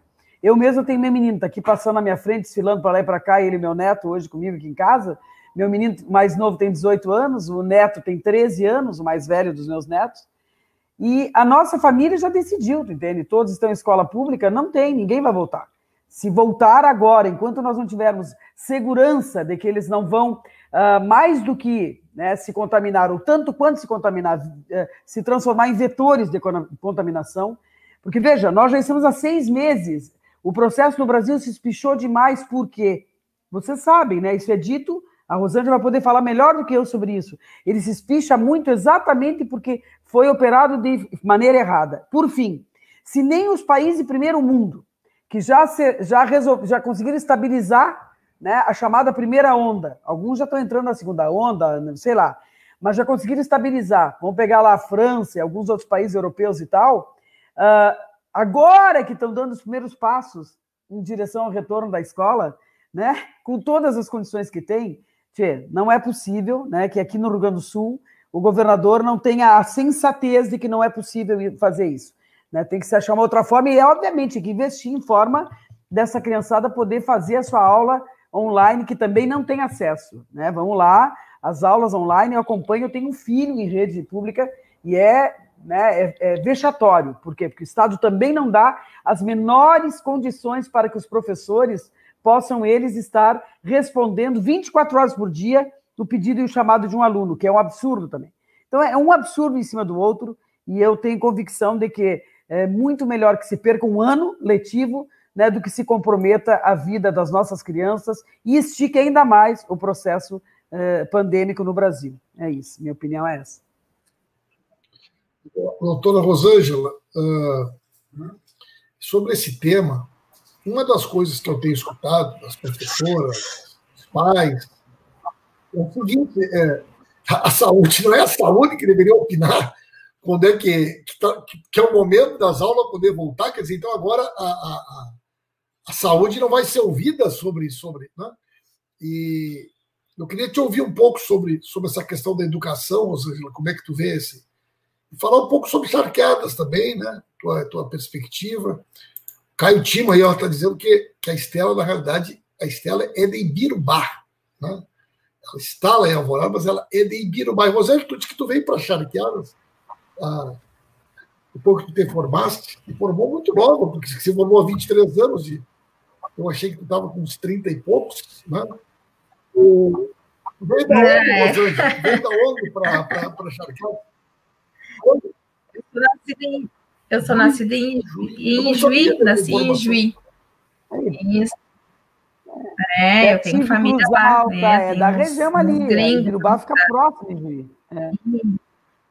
Eu mesmo tenho meu menino, está aqui passando na minha frente, desfilando para lá e para cá, ele e meu neto hoje comigo aqui em casa. Meu menino mais novo tem 18 anos, o neto tem 13 anos, o mais velho dos meus netos. E a nossa família já decidiu, entende? Todos estão em escola pública, não tem, ninguém vai voltar. Se voltar agora, enquanto nós não tivermos segurança de que eles não vão, uh, mais do que né, se contaminar, ou tanto quanto se contaminar, uh, se transformar em vetores de contaminação, porque veja, nós já estamos há seis meses o processo no Brasil se espichou demais porque, vocês sabem, né? Isso é dito, a Rosângela vai poder falar melhor do que eu sobre isso. Ele se espicha muito exatamente porque foi operado de maneira errada. Por fim, se nem os países de primeiro mundo, que já, se, já, resol, já conseguiram estabilizar né, a chamada primeira onda, alguns já estão entrando na segunda onda, sei lá, mas já conseguiram estabilizar. Vamos pegar lá a França e alguns outros países europeus e tal. Uh, agora que estão dando os primeiros passos em direção ao retorno da escola, né, com todas as condições que tem, tchê, não é possível né, que aqui no Rio Grande do Sul o governador não tenha a sensatez de que não é possível fazer isso. Né? Tem que se achar uma outra forma e, obviamente, que investir em forma dessa criançada poder fazer a sua aula online, que também não tem acesso. Né? Vamos lá, as aulas online eu acompanho, eu tenho um filho em rede pública e é né, é, é vexatório. Por quê? Porque o Estado também não dá as menores condições para que os professores possam eles estar respondendo 24 horas por dia o pedido e o chamado de um aluno, que é um absurdo também. Então, é um absurdo em cima do outro, e eu tenho convicção de que é muito melhor que se perca um ano letivo né, do que se comprometa a vida das nossas crianças e estique ainda mais o processo eh, pandêmico no Brasil. É isso, minha opinião é essa doutora Rosângela, uh, sobre esse tema, uma das coisas que eu tenho escutado das professoras, dos pais, é o seguinte: é, a saúde não é a saúde que deveria opinar quando é que, que, tá, que, é o momento das aulas poder voltar. Quer dizer, então agora a, a, a saúde não vai ser ouvida sobre. sobre né? E eu queria te ouvir um pouco sobre, sobre essa questão da educação, Rosângela, como é que tu vê esse, falar um pouco sobre charqueadas também, né? Tua, tua perspectiva. Caio Timo aí está dizendo que, que a Estela, na realidade, a Estela é de Ibirubá. Né? Ela está lá em Alvorada, mas ela é de Ibirubá. E Rosélio, tu disse que tu veio para charqueadas ah, depois que tu te formaste, te formou muito nova, porque você formou há 23 anos e eu achei que tu estava com uns 30 e poucos, né? O, veio da onde, é. Rosângela? Veio da onde para charqueadas? Eu sou nascida em, eu sou nascida em, em Juí, nasci em Juí. Isso. É, eu tenho família lá. Alta, né? É da região ali. Gringos, fica próximo de Juí. É.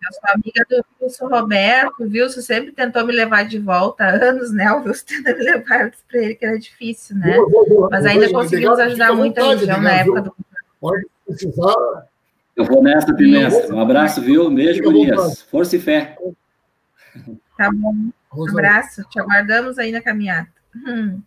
Eu sou amiga do Wilson Roberto, o Wilson sempre tentou me levar de volta há anos, né? O Wilson tentou me levar para ele que era difícil, né? Mas ainda conseguimos ajudar muito a região na época do. Pode precisar, eu vou nessa, Pimenta. Um abraço, viu? Um beijo, Gurias. Força e fé. Tá bom. Um abraço. Te aguardamos aí na caminhada. Hum.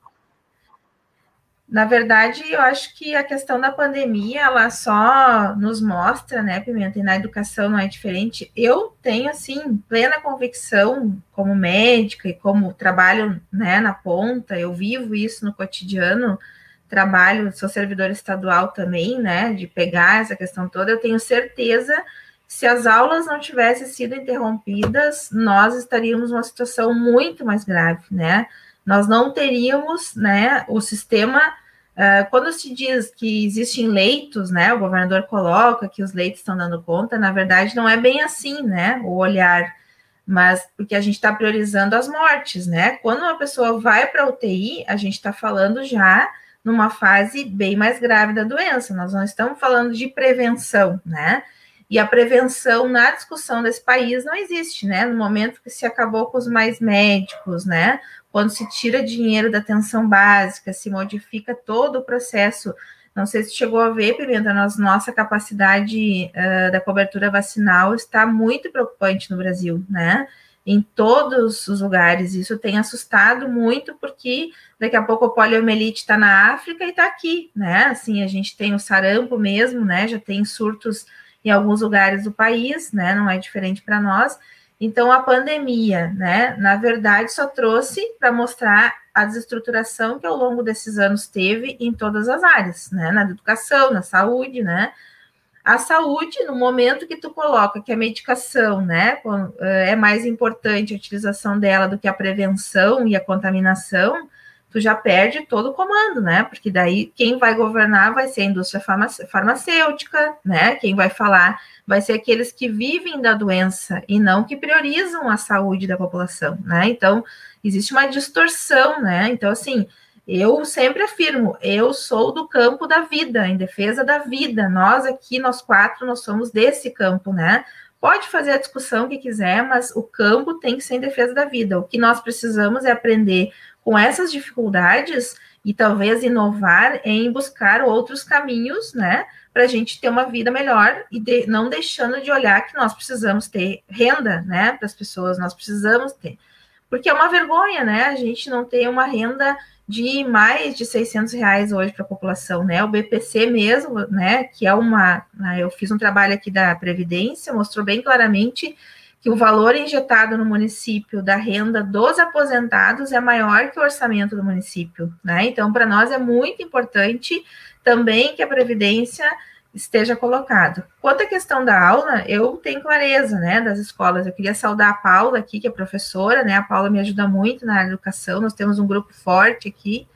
Na verdade, eu acho que a questão da pandemia, ela só nos mostra, né, Pimenta, e na educação não é diferente. Eu tenho, assim, plena convicção, como médica e como trabalho, né, na ponta, eu vivo isso no cotidiano, trabalho, sou servidor estadual também, né, de pegar essa questão toda, eu tenho certeza que se as aulas não tivessem sido interrompidas, nós estaríamos numa situação muito mais grave, né? nós não teríamos, né, o sistema Uh, quando se diz que existem leitos, né, o governador coloca que os leitos estão dando conta, na verdade não é bem assim, né, o olhar, mas porque a gente está priorizando as mortes, né? Quando uma pessoa vai para UTI, a gente está falando já numa fase bem mais grave da doença, nós não estamos falando de prevenção, né? E a prevenção na discussão desse país não existe, né? No momento que se acabou com os mais médicos, né? Quando se tira dinheiro da atenção básica, se modifica todo o processo. Não sei se chegou a ver, Pimenta, nós, nossa capacidade uh, da cobertura vacinal está muito preocupante no Brasil, né? Em todos os lugares. Isso tem assustado muito, porque daqui a pouco a poliomielite está na África e está aqui, né? Assim, a gente tem o sarampo mesmo, né? Já tem surtos em alguns lugares do país, né? Não é diferente para nós. Então, a pandemia, né, na verdade, só trouxe para mostrar a desestruturação que ao longo desses anos teve em todas as áreas, né, na educação, na saúde, né. A saúde, no momento que tu coloca que a medicação, né, é mais importante a utilização dela do que a prevenção e a contaminação, tu já perde todo o comando, né? Porque daí quem vai governar vai ser a indústria farmacêutica, né? Quem vai falar vai ser aqueles que vivem da doença e não que priorizam a saúde da população, né? Então, existe uma distorção, né? Então, assim, eu sempre afirmo, eu sou do campo da vida, em defesa da vida. Nós aqui, nós quatro, nós somos desse campo, né? Pode fazer a discussão que quiser, mas o campo tem que ser em defesa da vida. O que nós precisamos é aprender com essas dificuldades e talvez inovar em buscar outros caminhos, né, para a gente ter uma vida melhor e de, não deixando de olhar que nós precisamos ter renda, né, para as pessoas, nós precisamos ter, porque é uma vergonha, né, a gente não ter uma renda de mais de 600 reais hoje para a população, né, o BPC mesmo, né, que é uma, né, eu fiz um trabalho aqui da Previdência, mostrou bem claramente que o valor injetado no município da renda dos aposentados é maior que o orçamento do município, né? Então, para nós é muito importante também que a previdência esteja colocado. Quanto à questão da aula, eu tenho clareza, né, das escolas. Eu queria saudar a Paula aqui, que é professora, né? A Paula me ajuda muito na educação. Nós temos um grupo forte aqui.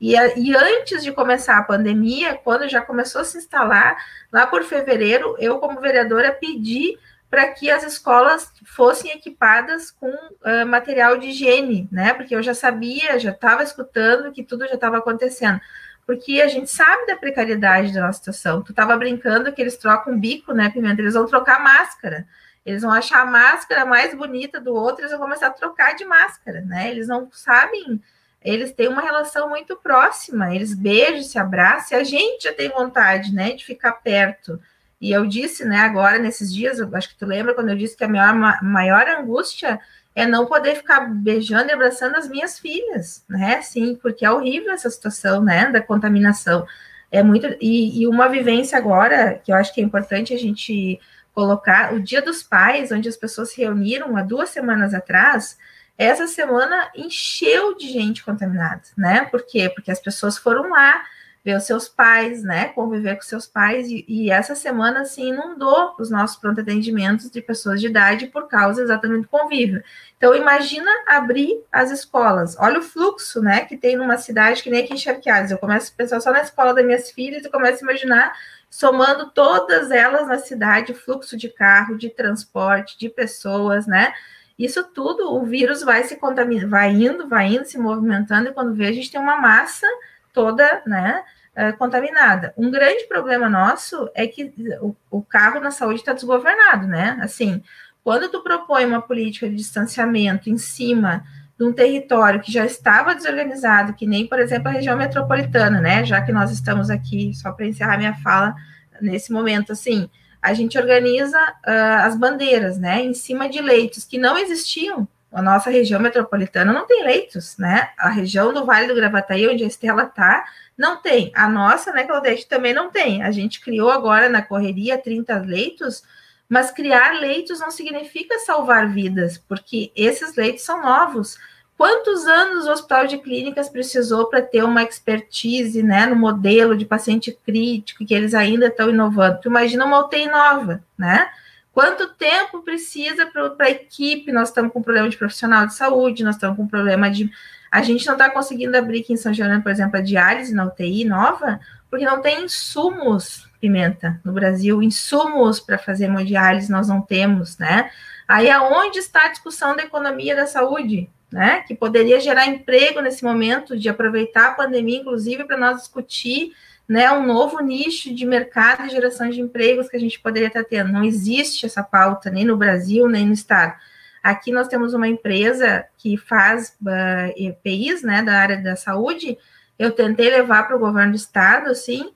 E, e, antes de começar a pandemia, quando já começou a se instalar, lá por fevereiro, eu, como vereadora, pedi para que as escolas fossem equipadas com uh, material de higiene, né? Porque eu já sabia, já estava escutando que tudo já estava acontecendo. Porque a gente sabe da precariedade da nossa situação. Tu estava brincando que eles trocam bico, né, Pimenta? Eles vão trocar máscara. Eles vão achar a máscara mais bonita do outro, eles vão começar a trocar de máscara, né? Eles não sabem, eles têm uma relação muito próxima, eles beijam, se abraçam, e a gente já tem vontade, né, de ficar perto. E eu disse, né, agora nesses dias, acho que tu lembra quando eu disse que a maior, maior angústia é não poder ficar beijando e abraçando as minhas filhas, né? Sim, porque é horrível essa situação, né, da contaminação. É muito e, e uma vivência agora que eu acho que é importante a gente colocar o Dia dos Pais, onde as pessoas se reuniram há duas semanas atrás. Essa semana encheu de gente contaminada, né? Por quê? Porque as pessoas foram lá ver os seus pais, né? Conviver com seus pais. E, e essa semana, assim, inundou os nossos pronto atendimentos de pessoas de idade por causa exatamente do convívio. Então, imagina abrir as escolas. Olha o fluxo, né? Que tem numa cidade que nem aqui em Charqueadas. Eu começo a pensar só na escola das minhas filhas e começo a imaginar somando todas elas na cidade, fluxo de carro, de transporte, de pessoas, né? Isso tudo, o vírus vai se contaminando, vai indo, vai indo, se movimentando, e quando vê, a gente tem uma massa toda, né, é, contaminada. Um grande problema nosso é que o, o carro na saúde está desgovernado, né? Assim, quando tu propõe uma política de distanciamento em cima de um território que já estava desorganizado, que nem, por exemplo, a região metropolitana, né? Já que nós estamos aqui, só para encerrar minha fala nesse momento, assim, a gente organiza uh, as bandeiras, né? Em cima de leitos que não existiam. A nossa região metropolitana não tem leitos, né? A região do Vale do Gravataí, onde a Estela está, não tem. A nossa, né, Claudete, também não tem. A gente criou agora na correria 30 leitos, mas criar leitos não significa salvar vidas, porque esses leitos são novos. Quantos anos o Hospital de Clínicas precisou para ter uma expertise né, no modelo de paciente crítico, que eles ainda estão inovando? Tu imagina uma UTI nova, né? Quanto tempo precisa para a equipe? Nós estamos com problema de profissional de saúde, nós estamos com problema de A gente não está conseguindo abrir aqui em São Geraldo, por exemplo, a diálise na UTI nova, porque não tem insumos, Pimenta, no Brasil, insumos para fazer hemodiálise nós não temos, né? Aí aonde está a discussão da economia da saúde, né? Que poderia gerar emprego nesse momento, de aproveitar a pandemia, inclusive, para nós discutir né, um novo nicho de mercado e geração de empregos que a gente poderia estar tendo. Não existe essa pauta nem no Brasil, nem no Estado. Aqui nós temos uma empresa que faz uh, EPIs, né, da área da saúde. Eu tentei levar para o governo do Estado, assim,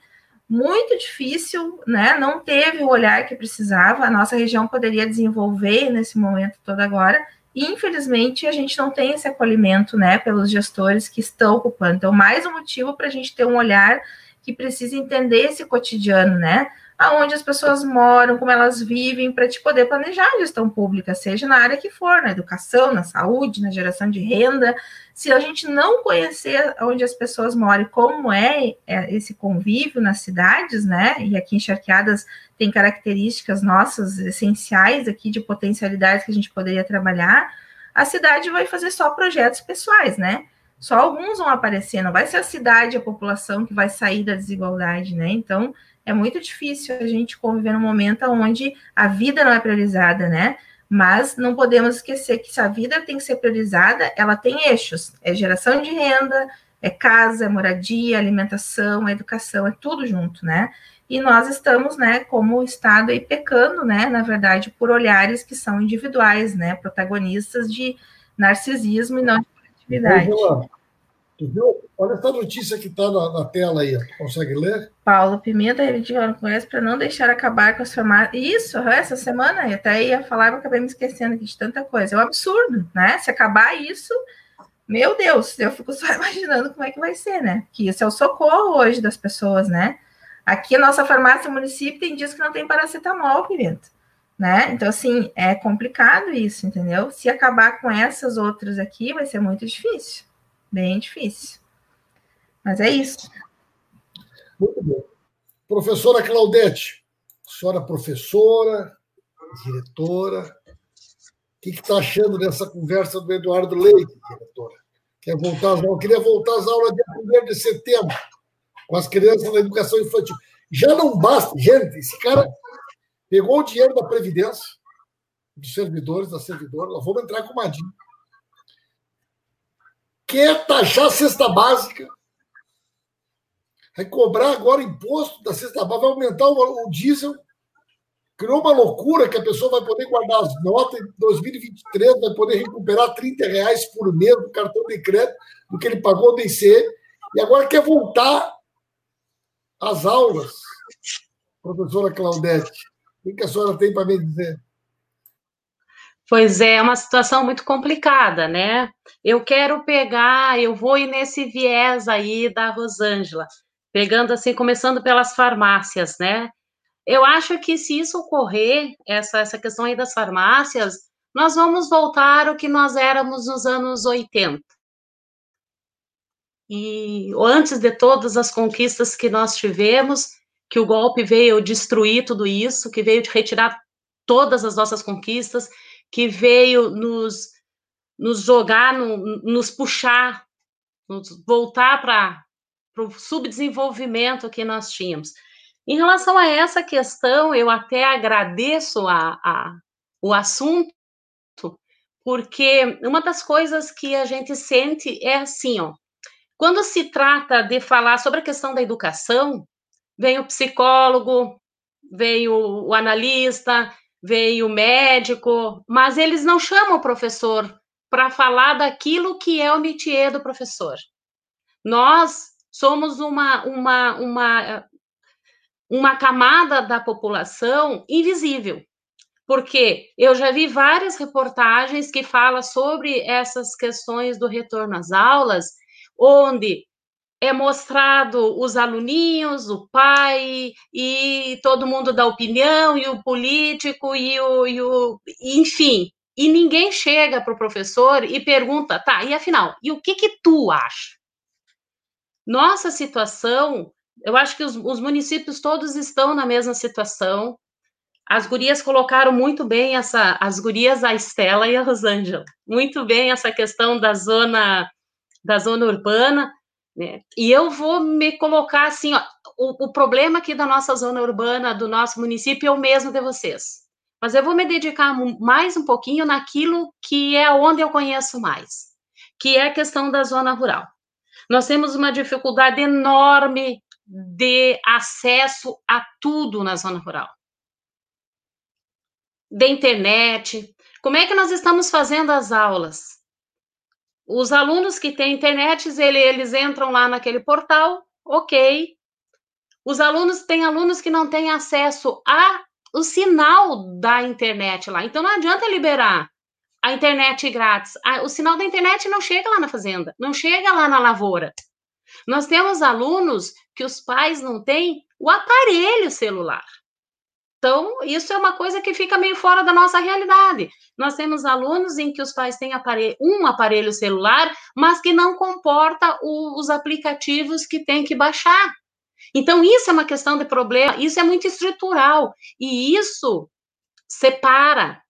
muito difícil, né? Não teve o olhar que precisava. A nossa região poderia desenvolver nesse momento todo agora. E, infelizmente, a gente não tem esse acolhimento, né, pelos gestores que estão ocupando. Então, mais um motivo para a gente ter um olhar que precisa entender esse cotidiano, né? Aonde as pessoas moram, como elas vivem, para te poder planejar a gestão pública, seja na área que for, na educação, na saúde, na geração de renda. Se a gente não conhecer onde as pessoas moram e como é, é esse convívio nas cidades, né? E aqui em Charqueadas tem características nossas essenciais aqui de potencialidades que a gente poderia trabalhar, a cidade vai fazer só projetos pessoais, né? Só alguns vão aparecer, não vai ser a cidade, a população que vai sair da desigualdade, né? Então, é muito difícil a gente conviver num momento onde a vida não é priorizada, né? Mas não podemos esquecer que se a vida tem que ser priorizada, ela tem eixos: é geração de renda, é casa, é moradia, alimentação, é educação, é tudo junto, né? E nós estamos, né, como Estado aí pecando, né, na verdade, por olhares que são individuais, né, protagonistas de narcisismo e não de Verdade. Olha essa notícia que está na, na, tela aí, consegue ler? Paulo Pimenta reivindicando com Congresso para não deixar acabar com as farmácias. Isso, essa semana, eu até ia falar, mas acabei me esquecendo aqui de tanta coisa. É um absurdo, né? Se acabar isso, meu Deus, eu fico só imaginando como é que vai ser, né? Que isso é o socorro hoje das pessoas, né? Aqui a nossa farmácia município tem dias que não tem paracetamol, Pimenta né? Então, assim, é complicado isso, entendeu? Se acabar com essas outras aqui, vai ser muito difícil, bem difícil. Mas é isso. Muito bom. Professora Claudete, senhora professora, diretora, o que está achando dessa conversa do Eduardo Leite, diretora? Quer voltar às aulas? Queria voltar às aulas dia 1 de setembro, com as crianças da educação infantil. Já não basta, gente, esse cara Pegou o dinheiro da Previdência, dos servidores, da servidora, nós vamos entrar com o Madinho. Quer taxar a cesta básica, vai cobrar agora imposto da cesta básica, vai aumentar o, o diesel. Criou uma loucura que a pessoa vai poder guardar as notas em 2023, vai poder recuperar 30 reais por mês do cartão de crédito do que ele pagou do ICE, e agora quer voltar às aulas, professora Claudete. O que a senhora tem para me dizer? Pois é, é uma situação muito complicada, né? Eu quero pegar, eu vou ir nesse viés aí da Rosângela, pegando assim, começando pelas farmácias, né? Eu acho que se isso ocorrer, essa, essa questão aí das farmácias, nós vamos voltar ao que nós éramos nos anos 80. E antes de todas as conquistas que nós tivemos, que o golpe veio destruir tudo isso, que veio retirar todas as nossas conquistas, que veio nos, nos jogar, no, nos puxar, nos voltar para o subdesenvolvimento que nós tínhamos. Em relação a essa questão, eu até agradeço a, a, o assunto, porque uma das coisas que a gente sente é assim, ó, quando se trata de falar sobre a questão da educação, vem o psicólogo, vem o, o analista, vem o médico, mas eles não chamam o professor para falar daquilo que é o métier do professor. Nós somos uma, uma, uma, uma camada da população invisível, porque eu já vi várias reportagens que falam sobre essas questões do retorno às aulas, onde é mostrado os aluninhos, o pai e todo mundo da opinião e o político e o, e o enfim, e ninguém chega para o professor e pergunta, tá? E afinal, e o que que tu acha? Nossa situação, eu acho que os, os municípios todos estão na mesma situação. As gurias colocaram muito bem essa, as gurias a Estela e a Rosângela, muito bem essa questão da zona da zona urbana, né? E eu vou me colocar assim, ó, o, o problema aqui da nossa zona urbana, do nosso município, é o mesmo de vocês. Mas eu vou me dedicar mais um pouquinho naquilo que é onde eu conheço mais, que é a questão da zona rural. Nós temos uma dificuldade enorme de acesso a tudo na zona rural. De internet. Como é que nós estamos fazendo as aulas? Os alunos que têm internet, eles entram lá naquele portal, ok. Os alunos, têm alunos que não têm acesso a o sinal da internet lá. Então não adianta liberar a internet grátis. O sinal da internet não chega lá na fazenda, não chega lá na lavoura. Nós temos alunos que os pais não têm o aparelho celular. Então, isso é uma coisa que fica meio fora da nossa realidade. Nós temos alunos em que os pais têm aparelho, um aparelho celular, mas que não comporta o, os aplicativos que tem que baixar. Então, isso é uma questão de problema, isso é muito estrutural, e isso separa.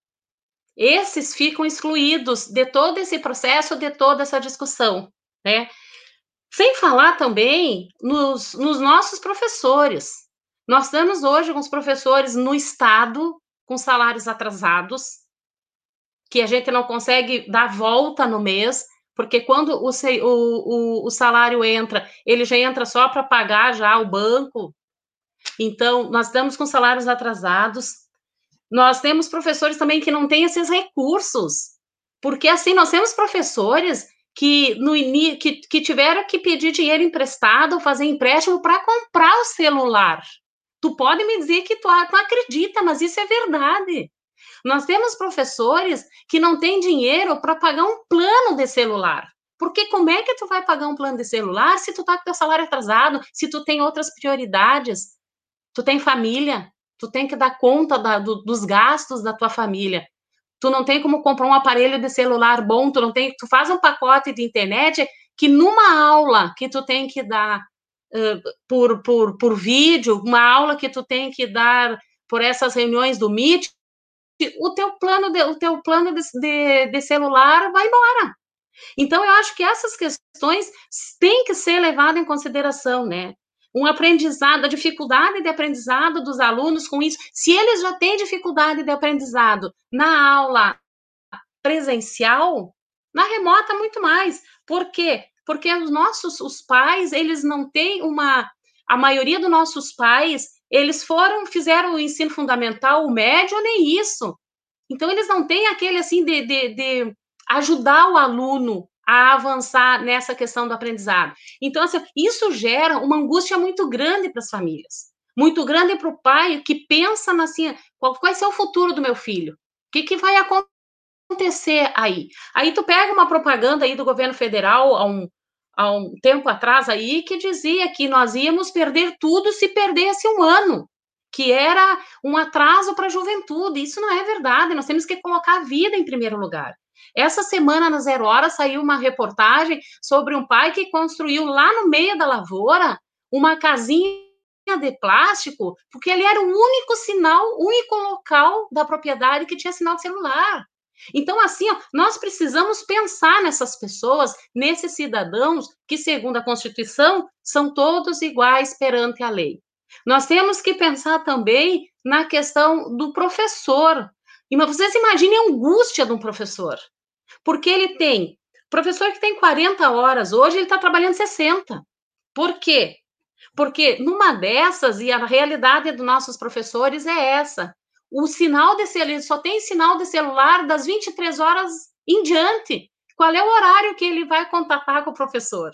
Esses ficam excluídos de todo esse processo, de toda essa discussão, né? Sem falar também nos, nos nossos professores. Nós estamos hoje com os professores no Estado com salários atrasados, que a gente não consegue dar volta no mês, porque quando o, o, o salário entra, ele já entra só para pagar já o banco. Então, nós estamos com salários atrasados. Nós temos professores também que não têm esses recursos. Porque, assim, nós temos professores que, no, que, que tiveram que pedir dinheiro emprestado, fazer empréstimo para comprar o celular. Tu pode me dizer que tu, tu acredita, mas isso é verdade. Nós temos professores que não têm dinheiro para pagar um plano de celular. Porque como é que tu vai pagar um plano de celular se tu tá com teu salário atrasado, se tu tem outras prioridades? Tu tem família, tu tem que dar conta da, do, dos gastos da tua família. Tu não tem como comprar um aparelho de celular bom, tu não tem, tu faz um pacote de internet que numa aula que tu tem que dar por, por, por vídeo, uma aula que tu tem que dar por essas reuniões do Meet, o teu plano de, o teu plano de, de, de celular vai embora. Então, eu acho que essas questões têm que ser levadas em consideração, né? Um aprendizado, a dificuldade de aprendizado dos alunos com isso. Se eles já têm dificuldade de aprendizado na aula presencial, na remota muito mais. Por quê? Porque os nossos os pais, eles não têm uma a maioria dos nossos pais, eles foram, fizeram o ensino fundamental, o médio, nem isso. Então, eles não têm aquele, assim, de, de, de ajudar o aluno a avançar nessa questão do aprendizado. Então, assim, isso gera uma angústia muito grande para as famílias, muito grande para o pai que pensa assim, qual vai ser o futuro do meu filho? O que, que vai acontecer aí? Aí tu pega uma propaganda aí do governo federal há um, há um tempo atrás aí que dizia que nós íamos perder tudo se perdesse um ano, que era um atraso para a juventude. Isso não é verdade, nós temos que colocar a vida em primeiro lugar. Essa semana, na Zero Hora, saiu uma reportagem sobre um pai que construiu lá no meio da lavoura uma casinha de plástico, porque ele era o único sinal, o único local da propriedade que tinha sinal de celular. Então, assim, ó, nós precisamos pensar nessas pessoas, nesses cidadãos que, segundo a Constituição, são todos iguais perante a lei. Nós temos que pensar também na questão do professor. E vocês imaginem a angústia de um professor, porque ele tem professor que tem 40 horas, hoje ele está trabalhando 60. Por quê? Porque numa dessas, e a realidade dos nossos professores é essa, o sinal de celular, só tem sinal de celular das 23 horas em diante. Qual é o horário que ele vai contatar com o professor?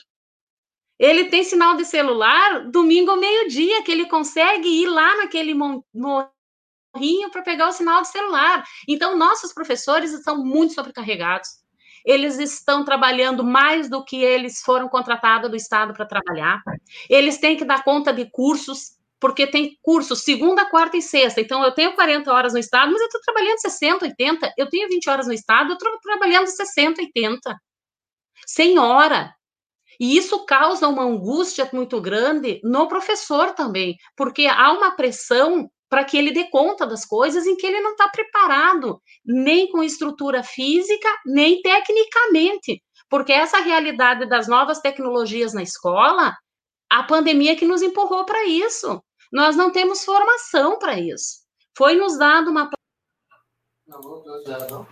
Ele tem sinal de celular domingo ao meio-dia, que ele consegue ir lá naquele morrinho para pegar o sinal de celular. Então, nossos professores estão muito sobrecarregados. Eles estão trabalhando mais do que eles foram contratados do Estado para trabalhar. Eles têm que dar conta de cursos porque tem curso segunda, quarta e sexta. Então, eu tenho 40 horas no estado, mas eu estou trabalhando 60, 80. Eu tenho 20 horas no estado, eu estou trabalhando 60, 80. Sem hora. E isso causa uma angústia muito grande no professor também, porque há uma pressão para que ele dê conta das coisas em que ele não está preparado, nem com estrutura física, nem tecnicamente. porque essa realidade das novas tecnologias na escola, a pandemia que nos empurrou para isso. Nós não temos formação para isso. Foi nos dado uma. Não, não, não.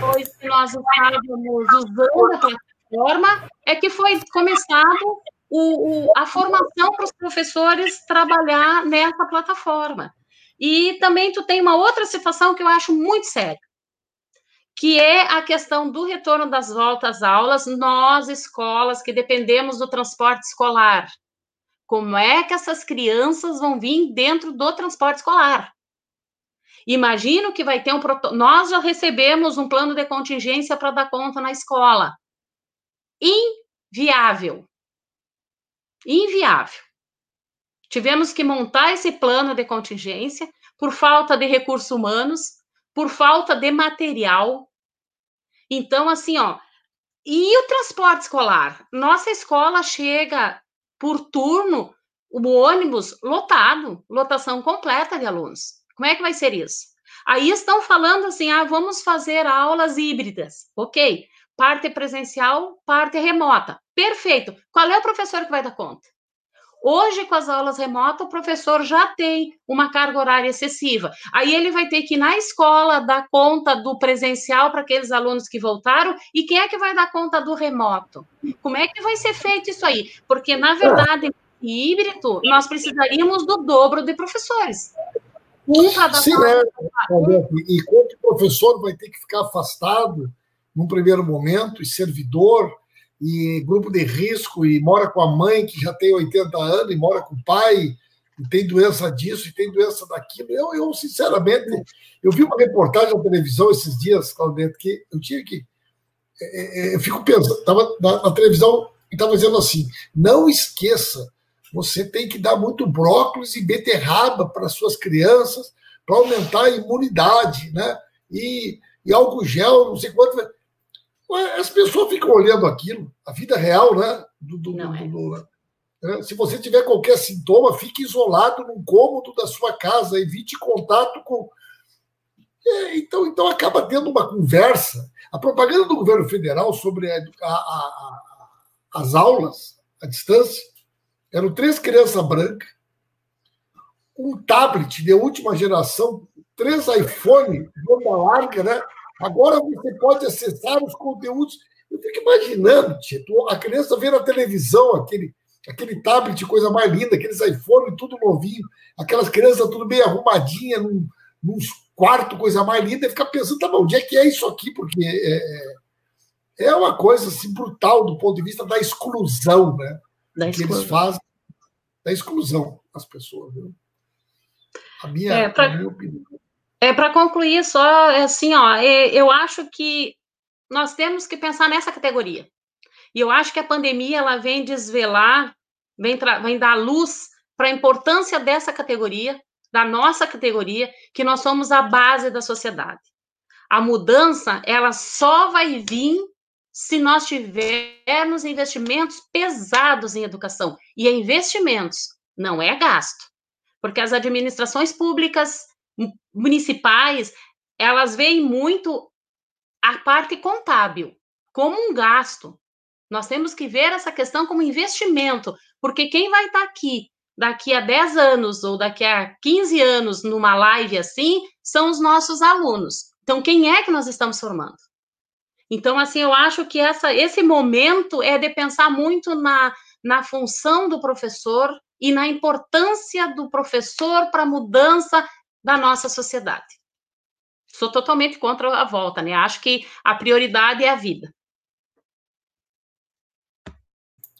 Pois que nós estávamos usando a plataforma, é que foi começado o, o, a formação para os professores trabalhar nessa plataforma. E também tu tem uma outra situação que eu acho muito séria, que é a questão do retorno das voltas às aulas, nós, escolas, que dependemos do transporte escolar. Como é que essas crianças vão vir dentro do transporte escolar? Imagino que vai ter um. Nós já recebemos um plano de contingência para dar conta na escola. Inviável. Inviável. Tivemos que montar esse plano de contingência por falta de recursos humanos, por falta de material. Então, assim, ó. E o transporte escolar? Nossa escola chega por turno, o ônibus lotado, lotação completa de alunos. Como é que vai ser isso? Aí estão falando assim: ah, vamos fazer aulas híbridas. Ok. Parte presencial, parte remota. Perfeito. Qual é o professor que vai dar conta? Hoje, com as aulas remotas, o professor já tem uma carga horária excessiva. Aí ele vai ter que ir na escola dar conta do presencial para aqueles alunos que voltaram. E quem é que vai dar conta do remoto? Como é que vai ser feito isso aí? Porque, na verdade, híbrido, nós precisaríamos do dobro de professores. Um para dar Sim, é. E quanto o professor vai ter que ficar afastado num primeiro momento, e servidor e grupo de risco, e mora com a mãe que já tem 80 anos, e mora com o pai, e tem doença disso, e tem doença daquilo. Eu, eu sinceramente, eu vi uma reportagem na televisão esses dias, Claudete, que eu tinha que. É, é, eu fico pensando, estava na, na televisão e estava dizendo assim: não esqueça, você tem que dar muito brócolis e beterraba para suas crianças para aumentar a imunidade, né? E, e álcool gel, não sei quanto as pessoas ficam olhando aquilo, a vida real, né? Do, do, do, é. né? Se você tiver qualquer sintoma, fique isolado num cômodo da sua casa, evite contato com. É, então, então acaba tendo uma conversa. A propaganda do governo federal sobre a, a, a, as aulas à distância eram três crianças brancas, um tablet de última geração, três iPhone de banda larga, né? Agora você pode acessar os conteúdos. Eu fico imaginando, Tito, a criança vê na televisão aquele, aquele tablet, coisa mais linda, aqueles iPhone tudo novinho, aquelas crianças tudo bem arrumadinha, num, num quarto, coisa mais linda, e fica pensando, tá bom, onde é que é isso aqui? Porque é, é, é uma coisa assim, brutal do ponto de vista da exclusão, né? Da que eles fazem da exclusão das pessoas. Viu? A minha, é, pra... a minha opinião. É, para concluir, só é assim, ó, é, eu acho que nós temos que pensar nessa categoria. E eu acho que a pandemia ela vem desvelar, vem, vem dar luz para a importância dessa categoria, da nossa categoria, que nós somos a base da sociedade. A mudança, ela só vai vir se nós tivermos investimentos pesados em educação. E é investimentos, não é gasto. Porque as administrações públicas municipais, elas veem muito a parte contábil como um gasto. Nós temos que ver essa questão como investimento, porque quem vai estar aqui daqui a 10 anos ou daqui a 15 anos numa live assim são os nossos alunos. Então, quem é que nós estamos formando? Então, assim, eu acho que essa, esse momento é de pensar muito na, na função do professor e na importância do professor para a mudança da nossa sociedade. Sou totalmente contra a volta, né? Acho que a prioridade é a vida.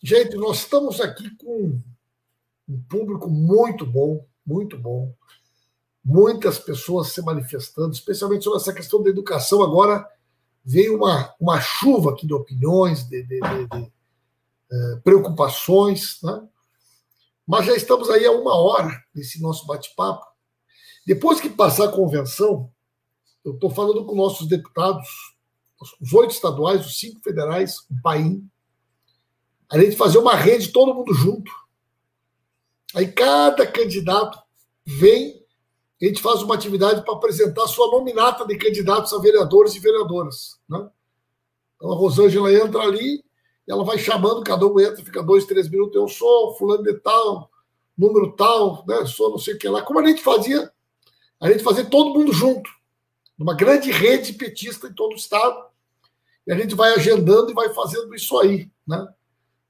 Gente, nós estamos aqui com um público muito bom, muito bom. Muitas pessoas se manifestando, especialmente sobre essa questão da educação. Agora veio uma, uma chuva aqui de opiniões, de, de, de, de uh, preocupações, né? mas já estamos aí há uma hora nesse nosso bate-papo. Depois que passar a convenção, eu estou falando com nossos deputados, os oito estaduais, os cinco federais, o PAIM, a gente fazer uma rede todo mundo junto. Aí cada candidato vem, a gente faz uma atividade para apresentar sua nominata de candidatos a vereadores e vereadoras. Né? Então a Rosângela entra ali, ela vai chamando, cada um entra, fica dois, três minutos, eu sou fulano de tal, número tal, né? Sou não sei o que lá. Como a gente fazia, a gente fazia todo mundo junto, numa grande rede petista em todo o estado. E a gente vai agendando e vai fazendo isso aí, né?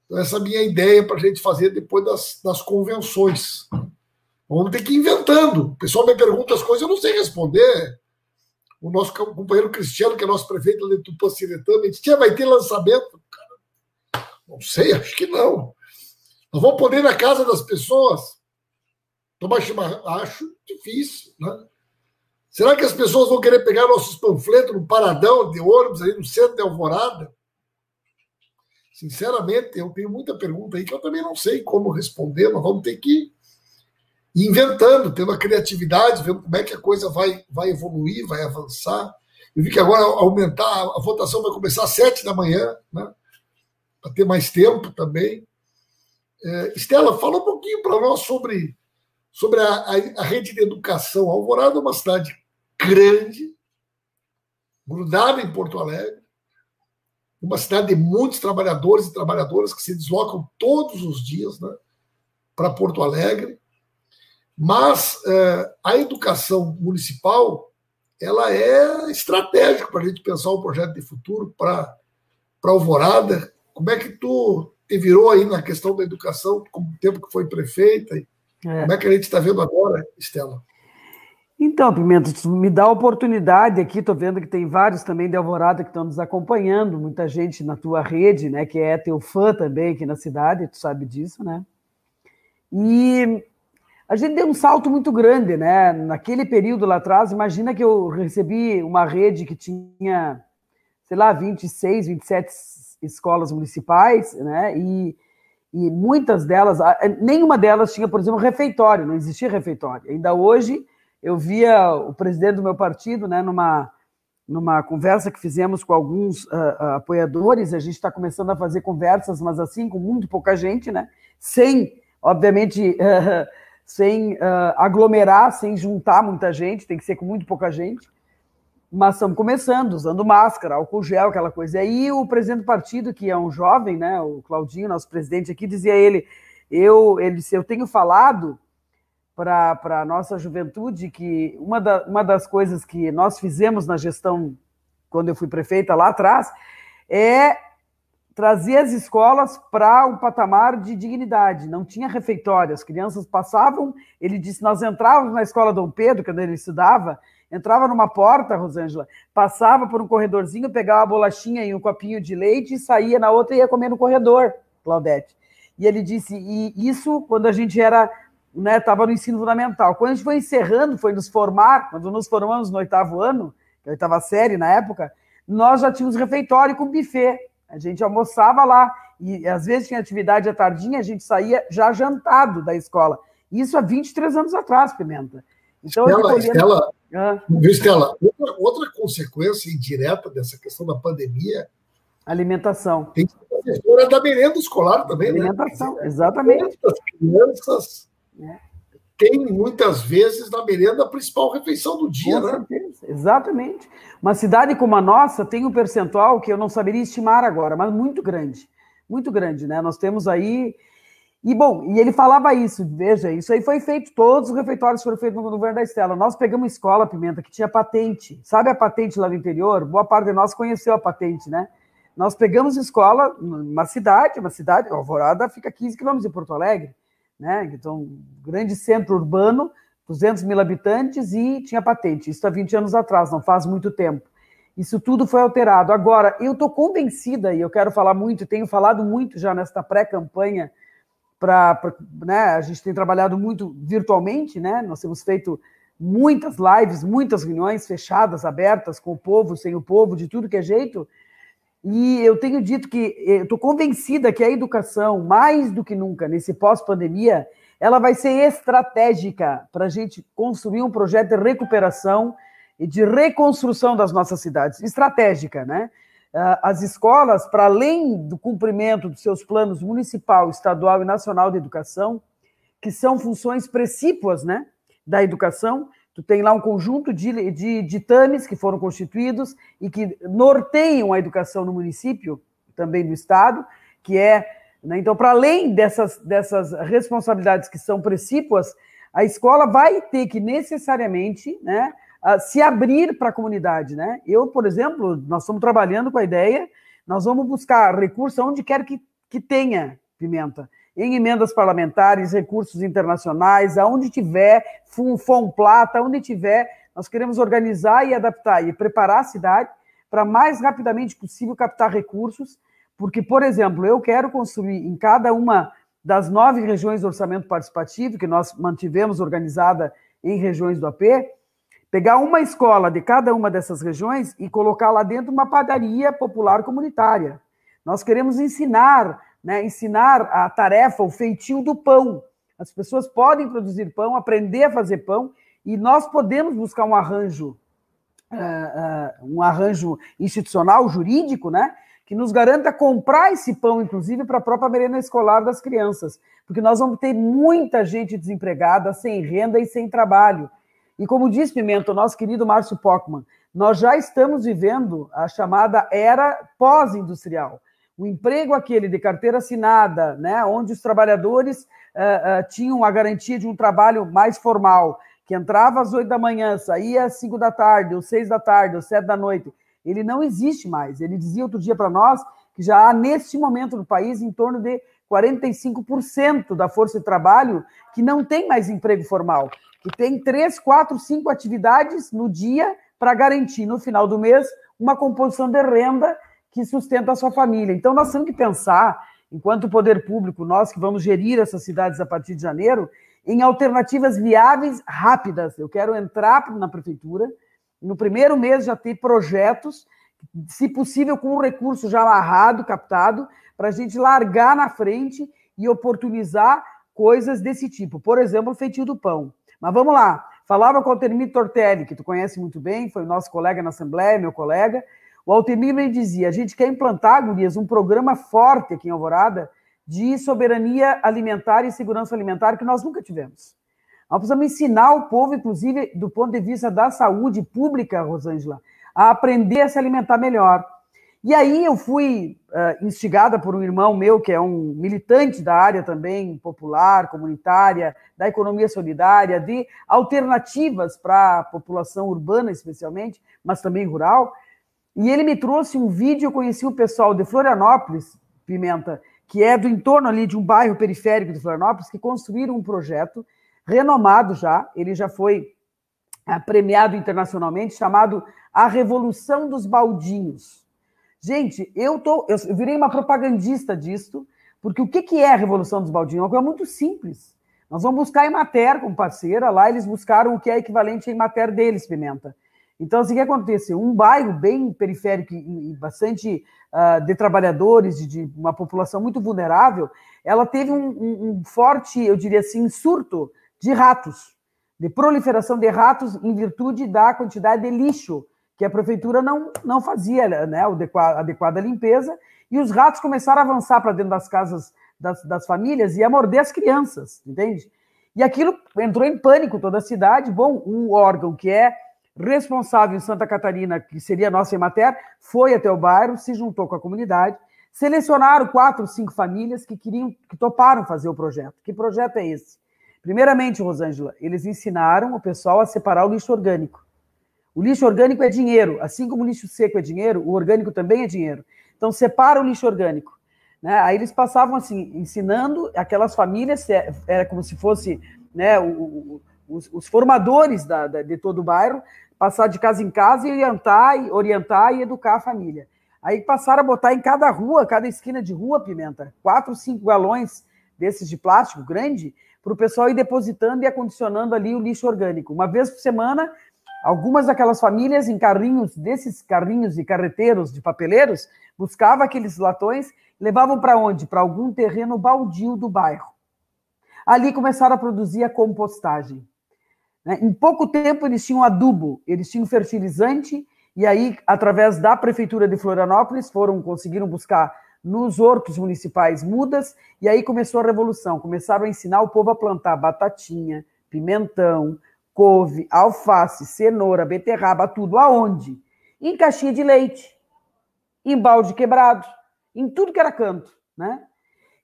Então, essa é a minha ideia para a gente fazer depois das, das convenções. Vamos ter que ir inventando. O pessoal me pergunta as coisas, eu não sei responder. O nosso companheiro Cristiano, que é nosso prefeito de Tupanciretama, disse: vai ter lançamento? Não sei, acho que não. Nós vamos poder ir na casa das pessoas tomar chimarrão? Acho difícil, né? Será que as pessoas vão querer pegar nossos panfletos no paradão de ônibus aí no centro de Alvorada? Sinceramente, eu tenho muita pergunta aí que eu também não sei como responder, mas vamos ter que ir inventando, tendo a criatividade, vendo como é que a coisa vai, vai evoluir, vai avançar. Eu vi que agora aumentar, a votação vai começar às sete da manhã, né? para ter mais tempo também. É, Estela, fala um pouquinho para nós sobre, sobre a, a, a, rede de educação. Alvorada é uma cidade grande, grudada em Porto Alegre, uma cidade de muitos trabalhadores e trabalhadoras que se deslocam todos os dias né, para Porto Alegre. Mas é, a educação municipal ela é estratégica para a gente pensar um projeto de futuro para Alvorada. Como é que tu te virou aí na questão da educação, com o tempo que foi prefeita? É. Como é que a gente está vendo agora, Estela? Então, Pimenta, me dá a oportunidade aqui, estou vendo que tem vários também de Alvorada que estão nos acompanhando, muita gente na tua rede, né, que é teu fã também aqui na cidade, tu sabe disso, né? E a gente deu um salto muito grande, né? Naquele período lá atrás, imagina que eu recebi uma rede que tinha, sei lá, 26, 27 escolas municipais, né? E, e muitas delas, nenhuma delas tinha, por exemplo, refeitório, não existia refeitório. Ainda hoje, eu via o presidente do meu partido, né, numa, numa conversa que fizemos com alguns uh, apoiadores, a gente está começando a fazer conversas, mas assim, com muito pouca gente, né? Sem, obviamente, uh, sem aglomerar, sem juntar muita gente, tem que ser com muito pouca gente mas estamos começando, usando máscara, álcool gel, aquela coisa. E aí o presidente do partido, que é um jovem, né, o Claudinho, nosso presidente aqui, dizia ele, eu, ele disse, eu tenho falado para a nossa juventude que uma, da, uma das coisas que nós fizemos na gestão, quando eu fui prefeita lá atrás, é trazer as escolas para um patamar de dignidade. Não tinha refeitório, as crianças passavam, ele disse, nós entrávamos na escola Dom Pedro, quando ele estudava, Entrava numa porta, Rosângela, passava por um corredorzinho, pegava a bolachinha e um copinho de leite e saía na outra e ia comer no corredor, Claudete. E ele disse, e isso quando a gente era, né, estava no ensino fundamental. Quando a gente foi encerrando, foi nos formar, quando nos formamos no oitavo ano, que é oitava série na época, nós já tínhamos refeitório com buffet. A gente almoçava lá e às vezes tinha atividade à tardinha, a gente saía já jantado da escola. Isso há 23 anos atrás, Pimenta. Então, Estela, Estela, ah. viu, Estela outra, outra, consequência indireta dessa questão da pandemia. Alimentação. Tem que ser professora da merenda escolar também, né? Alimentação, né? exatamente. As crianças é. têm muitas vezes na merenda a principal refeição do dia, Com né? Certeza. Exatamente. Uma cidade como a nossa tem um percentual que eu não saberia estimar agora, mas muito grande. Muito grande, né? Nós temos aí e, bom, e ele falava isso, veja, isso aí foi feito, todos os refeitórios foram feitos no governo da Estela. Nós pegamos escola, Pimenta, que tinha patente. Sabe a patente lá no interior? Boa parte de nós conheceu a patente, né? Nós pegamos escola numa cidade, uma cidade, Alvorada fica 15 quilômetros de Porto Alegre, né? Então, um grande centro urbano, 200 mil habitantes e tinha patente. Isso há 20 anos atrás, não faz muito tempo. Isso tudo foi alterado. Agora, eu estou convencida, e eu quero falar muito, tenho falado muito já nesta pré-campanha para. Né, a gente tem trabalhado muito virtualmente, né? Nós temos feito muitas lives, muitas reuniões fechadas, abertas, com o povo, sem o povo, de tudo que é jeito. E eu tenho dito que estou convencida que a educação, mais do que nunca, nesse pós-pandemia, ela vai ser estratégica para a gente construir um projeto de recuperação e de reconstrução das nossas cidades. Estratégica, né? Ah, as escolas, para além do cumprimento dos seus planos municipal, estadual e nacional de educação, que são funções precípuas né, da educação, Tu tem lá um conjunto de, de ditames que foram constituídos e que norteiam a educação no município, também do Estado, que é. Né, então, para além dessas, dessas responsabilidades que são precípuas, a escola vai ter que necessariamente né, se abrir para a comunidade. Né? Eu, por exemplo, nós estamos trabalhando com a ideia, nós vamos buscar recursos onde quer que, que tenha pimenta em emendas parlamentares, recursos internacionais, aonde tiver, FUM, Plata, onde tiver, nós queremos organizar e adaptar e preparar a cidade para mais rapidamente possível captar recursos, porque, por exemplo, eu quero construir em cada uma das nove regiões do orçamento participativo, que nós mantivemos organizada em regiões do AP, pegar uma escola de cada uma dessas regiões e colocar lá dentro uma padaria popular comunitária. Nós queremos ensinar né, ensinar a tarefa, o feitio do pão. As pessoas podem produzir pão, aprender a fazer pão, e nós podemos buscar um arranjo, uh, uh, um arranjo institucional, jurídico, né, que nos garanta comprar esse pão, inclusive, para a própria merenda escolar das crianças, porque nós vamos ter muita gente desempregada, sem renda e sem trabalho. E como disse Pimenta, o nosso querido Márcio Pockmann, nós já estamos vivendo a chamada era pós-industrial. O emprego aquele de carteira assinada, né, onde os trabalhadores uh, uh, tinham a garantia de um trabalho mais formal, que entrava às oito da manhã, saía às cinco da tarde, ou seis da tarde, ou sete da noite, ele não existe mais. Ele dizia outro dia para nós que já há, neste momento no país, em torno de 45% da força de trabalho que não tem mais emprego formal, que tem três, quatro, cinco atividades no dia para garantir, no final do mês, uma composição de renda que sustenta a sua família. Então, nós temos que pensar, enquanto poder público, nós que vamos gerir essas cidades a partir de janeiro, em alternativas viáveis rápidas. Eu quero entrar na prefeitura, no primeiro mês já ter projetos, se possível com um recurso já amarrado, captado, para a gente largar na frente e oportunizar coisas desse tipo. Por exemplo, o feitio do pão. Mas vamos lá. Falava com o Altemir Tortelli, que tu conhece muito bem, foi nosso colega na Assembleia, meu colega, o Altemir me dizia: a gente quer implantar, Gurias, um programa forte aqui em Alvorada de soberania alimentar e segurança alimentar que nós nunca tivemos. Nós precisamos ensinar o povo, inclusive do ponto de vista da saúde pública, Rosângela, a aprender a se alimentar melhor. E aí eu fui uh, instigada por um irmão meu, que é um militante da área também popular, comunitária, da economia solidária, de alternativas para a população urbana, especialmente, mas também rural. E ele me trouxe um vídeo, eu conheci o pessoal de Florianópolis, Pimenta, que é do entorno ali de um bairro periférico de Florianópolis, que construíram um projeto renomado já, ele já foi premiado internacionalmente, chamado A Revolução dos Baldinhos. Gente, eu, tô, eu virei uma propagandista disto, porque o que, que é a Revolução dos Baldinhos? Uma coisa muito simples. Nós vamos buscar em Mater como parceira, lá eles buscaram o que é equivalente em Mater deles, Pimenta. Então, assim, o que acontece? Um bairro bem periférico e bastante uh, de trabalhadores, de, de, uma população muito vulnerável, ela teve um, um, um, forte, eu diria assim, surto de ratos, de proliferação de ratos em virtude da quantidade de lixo que a prefeitura não, não fazia né, a adequada limpeza, e os ratos começaram a avançar para dentro das casas das, das famílias e a morder as crianças, entende? E aquilo entrou em pânico toda a cidade. Bom, um órgão que é responsável em Santa Catarina, que seria a nossa Emater, foi até o bairro, se juntou com a comunidade, selecionaram quatro, cinco famílias que queriam, que toparam fazer o projeto. Que projeto é esse? Primeiramente, Rosângela, eles ensinaram o pessoal a separar o lixo orgânico. O lixo orgânico é dinheiro, assim como o lixo seco é dinheiro, o orgânico também é dinheiro. Então, separa o lixo orgânico. Né? Aí eles passavam assim, ensinando aquelas famílias, era como se fosse né, o, os, os formadores da, da, de todo o bairro, passar de casa em casa e orientar, e orientar e educar a família. Aí passaram a botar em cada rua, cada esquina de rua, Pimenta, quatro, cinco galões desses de plástico grande, para o pessoal ir depositando e acondicionando ali o lixo orgânico. Uma vez por semana, algumas daquelas famílias em carrinhos, desses carrinhos e carreteiros de papeleiros, buscavam aqueles latões, levavam para onde? Para algum terreno baldio do bairro. Ali começaram a produzir a compostagem. Né? Em pouco tempo, eles tinham adubo, eles tinham fertilizante, e aí, através da Prefeitura de Florianópolis, foram conseguiram buscar nos hortos municipais mudas, e aí começou a revolução. Começaram a ensinar o povo a plantar batatinha, pimentão, couve, alface, cenoura, beterraba, tudo aonde? Em caixinha de leite, em balde quebrado, em tudo que era canto, né?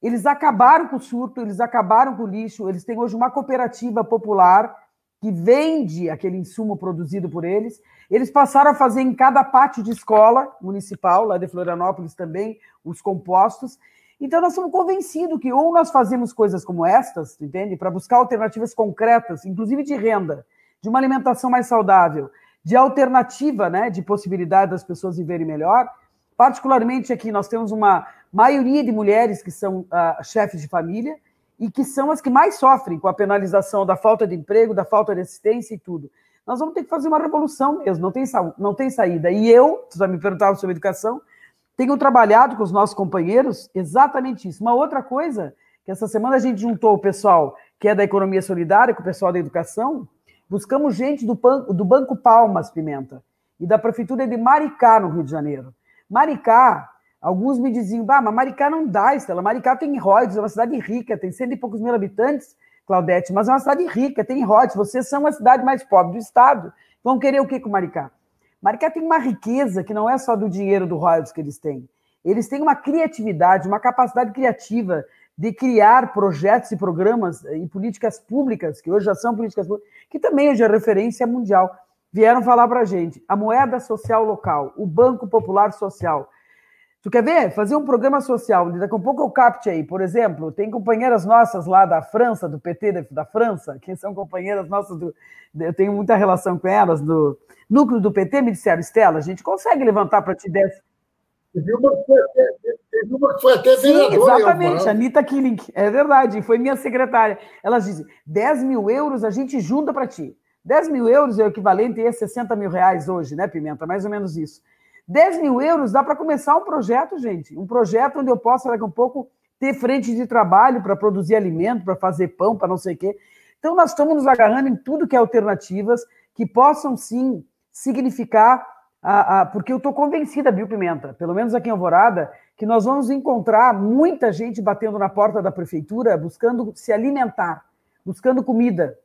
Eles acabaram com o surto, eles acabaram com o lixo, eles têm hoje uma cooperativa popular que vende aquele insumo produzido por eles. Eles passaram a fazer em cada pátio de escola municipal, lá de Florianópolis também, os compostos. Então, nós somos convencidos que ou nós fazemos coisas como estas, entende? Para buscar alternativas concretas, inclusive de renda, de uma alimentação mais saudável, de alternativa, né, de possibilidade das pessoas viverem melhor. Particularmente aqui, nós temos uma maioria de mulheres que são uh, chefes de família e que são as que mais sofrem com a penalização da falta de emprego, da falta de assistência e tudo. Nós vamos ter que fazer uma revolução mesmo, não tem, não tem saída. E eu, você já me perguntava sobre educação, tenho trabalhado com os nossos companheiros exatamente isso. Uma outra coisa, que essa semana a gente juntou o pessoal que é da economia solidária com o pessoal da educação, buscamos gente do, do Banco Palmas Pimenta e da Prefeitura de Maricá, no Rio de Janeiro. Maricá, alguns me diziam, ah, mas Maricá não dá, Estela. Maricá tem royalties, é uma cidade rica, tem cento e poucos mil habitantes, Claudete, mas é uma cidade rica, tem royalties. Vocês são a cidade mais pobre do estado. Vão querer o que com Maricá? Maricá tem uma riqueza que não é só do dinheiro do royalties que eles têm. Eles têm uma criatividade, uma capacidade criativa de criar projetos e programas e políticas públicas, que hoje já são políticas públicas, que também hoje é referência mundial. Vieram falar para a gente. A moeda social local, o Banco Popular Social. Tu quer ver? Fazer um programa social, daqui a pouco eu capte aí, por exemplo, tem companheiras nossas lá da França, do PT da França, que são companheiras nossas, do, eu tenho muita relação com elas, do, núcleo do PT me disseram, Estela, a gente consegue levantar para te 10. Teve uma que foi até, teve uma que foi até Sim, exatamente, Anitta Killing, é verdade, foi minha secretária. Elas dizem, 10 mil euros a gente junta para ti. 10 mil euros é o equivalente a 60 mil reais hoje, né, Pimenta? Mais ou menos isso. 10 mil euros dá para começar um projeto, gente. Um projeto onde eu possa, daqui a um pouco, ter frente de trabalho para produzir alimento, para fazer pão, para não sei o quê. Então, nós estamos nos agarrando em tudo que é alternativas que possam, sim, significar, a, a, porque eu estou convencida, Bill Pimenta, pelo menos aqui em Alvorada, que nós vamos encontrar muita gente batendo na porta da prefeitura buscando se alimentar, buscando comida.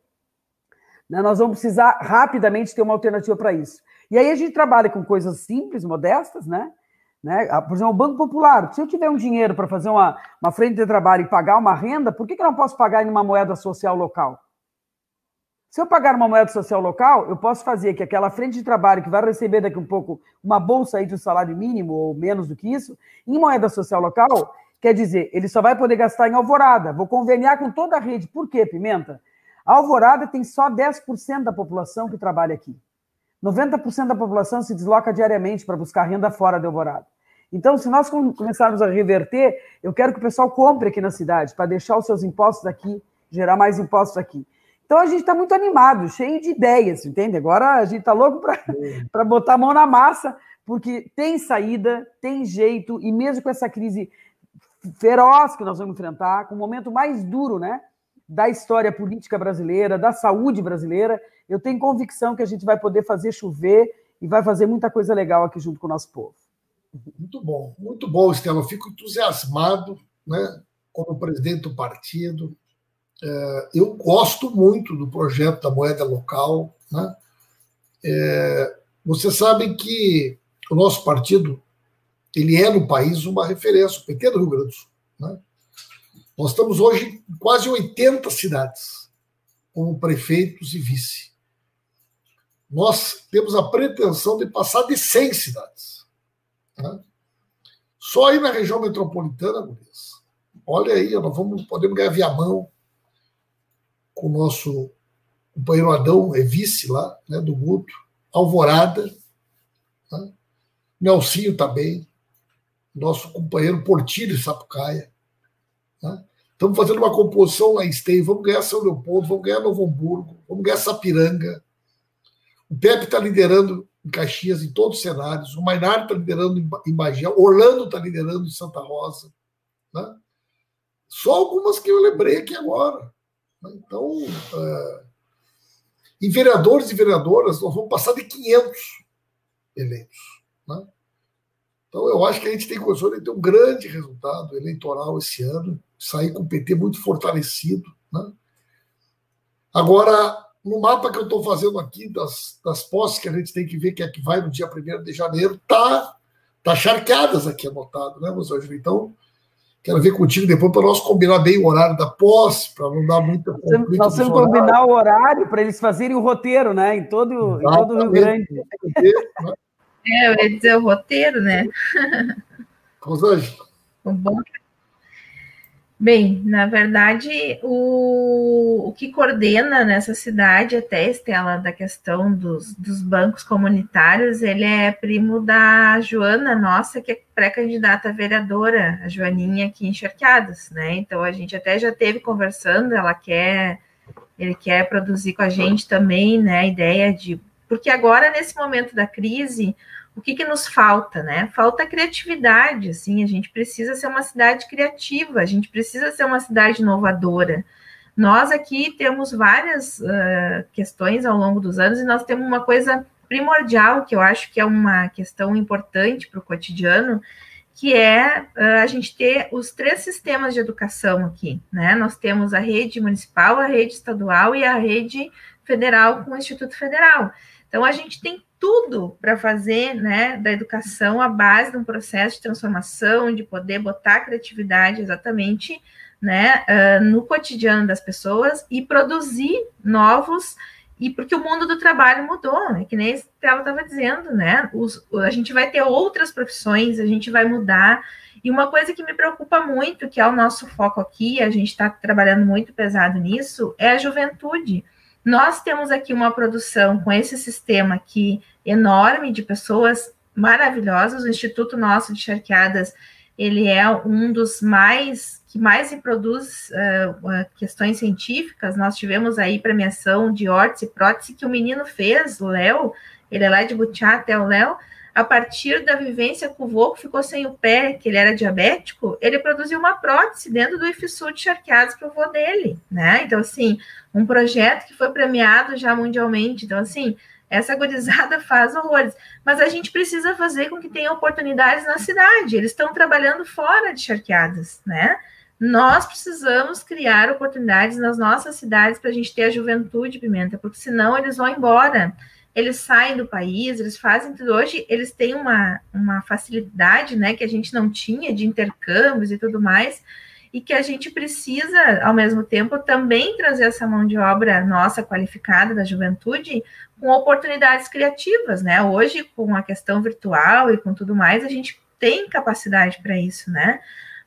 Né? Nós vamos precisar rapidamente ter uma alternativa para isso. E aí a gente trabalha com coisas simples, modestas, né? né? Por exemplo, o Banco Popular. Se eu tiver um dinheiro para fazer uma, uma frente de trabalho e pagar uma renda, por que, que eu não posso pagar em uma moeda social local? Se eu pagar uma moeda social local, eu posso fazer que aquela frente de trabalho que vai receber daqui um pouco uma bolsa aí do salário mínimo ou menos do que isso, em moeda social local, quer dizer, ele só vai poder gastar em Alvorada. Vou conveniar com toda a rede. Por quê, Pimenta? A Alvorada tem só 10% da população que trabalha aqui. 90% da população se desloca diariamente para buscar renda fora de Alvorada. Então, se nós começarmos a reverter, eu quero que o pessoal compre aqui na cidade, para deixar os seus impostos aqui, gerar mais impostos aqui. Então a gente está muito animado, cheio de ideias, entende? Agora a gente está louco para botar a mão na massa, porque tem saída, tem jeito, e mesmo com essa crise feroz que nós vamos enfrentar, com o momento mais duro, né? Da história política brasileira, da saúde brasileira, eu tenho convicção que a gente vai poder fazer chover e vai fazer muita coisa legal aqui junto com o nosso povo. Muito bom, muito bom, Estela. Eu fico entusiasmado, né? Como presidente do partido, é, eu gosto muito do projeto da moeda local. Né? É, vocês que o nosso partido ele é no país uma referência, o PT do Rio Grande do Sul. Né? Nós estamos hoje em quase 80 cidades, como prefeitos e vice. Nós temos a pretensão de passar de 100 cidades. Né? Só aí na região metropolitana, Gurias. Olha aí, nós vamos, podemos ganhar via mão, com o nosso companheiro Adão, é vice lá, né, do Guto, Alvorada, né? Nelsinho também, nosso companheiro Portilho Sapucaia. Né? Estamos fazendo uma composição lá em Esteio, vamos ganhar São Leopoldo, vamos ganhar Novo Hamburgo, vamos ganhar Sapiranga. O Pepe está liderando em Caxias em todos os cenários, o Mainar está liderando em Bagé, Orlando está liderando em Santa Rosa. Né? Só algumas que eu lembrei aqui agora. Então, uh, em vereadores e vereadoras, nós vamos passar de 500 eleitos. Né? Então, eu acho que a gente tem condições de ter um grande resultado eleitoral esse ano, sair com o PT muito fortalecido. Né? Agora, no mapa que eu estou fazendo aqui das, das posses que a gente tem que ver que é que vai no dia 1 de janeiro, tá, tá charqueadas aqui anotado, né, Rosângela? Então, quero ver contigo depois para nós combinar bem o horário da posse, para não dar muita conflito. Nós temos que combinar o horário para eles fazerem o roteiro, né? Em todo, em todo o Rio Grande. É, eu ia dizer o roteiro, né? Rosângela. O bom Bem, na verdade, o, o que coordena nessa cidade, até Estela, da questão dos, dos bancos comunitários, ele é primo da Joana, nossa, que é pré-candidata vereadora, a Joaninha aqui em Charqueadas, né? Então a gente até já teve conversando, ela quer, ele quer produzir com a gente também, né? A ideia de. Porque agora, nesse momento da crise, o que, que nos falta, né? Falta criatividade, assim, a gente precisa ser uma cidade criativa, a gente precisa ser uma cidade inovadora. Nós aqui temos várias uh, questões ao longo dos anos e nós temos uma coisa primordial que eu acho que é uma questão importante para o cotidiano, que é uh, a gente ter os três sistemas de educação aqui, né? Nós temos a rede municipal, a rede estadual e a rede federal com o Instituto Federal. Então a gente tem tudo para fazer né, da educação a base de um processo de transformação, de poder botar a criatividade exatamente né, uh, no cotidiano das pessoas e produzir novos. E porque o mundo do trabalho mudou, né? que nem ela estava dizendo, né? Os, a gente vai ter outras profissões, a gente vai mudar. E uma coisa que me preocupa muito, que é o nosso foco aqui, a gente está trabalhando muito pesado nisso, é a juventude. Nós temos aqui uma produção com esse sistema aqui enorme de pessoas maravilhosas. O Instituto Nosso de Charqueadas, ele é um dos mais que mais reproduz uh, questões científicas. Nós tivemos aí premiação de órtese e prótese que o menino fez, o Léo, ele é lá de Butiá até o Léo, a partir da vivência com o vô, que ficou sem o pé, que ele era diabético, ele produziu uma prótese dentro do IFSU de charqueados para o vô dele, né? Então, assim, um projeto que foi premiado já mundialmente. Então, assim, essa gurizada faz horrores. Mas a gente precisa fazer com que tenha oportunidades na cidade. Eles estão trabalhando fora de charqueadas, né? Nós precisamos criar oportunidades nas nossas cidades para a gente ter a juventude, Pimenta, porque senão eles vão embora. Eles saem do país, eles fazem tudo. Hoje eles têm uma, uma facilidade, né, que a gente não tinha de intercâmbios e tudo mais e que a gente precisa, ao mesmo tempo, também trazer essa mão de obra nossa qualificada da juventude com oportunidades criativas, né? Hoje, com a questão virtual e com tudo mais, a gente tem capacidade para isso, né?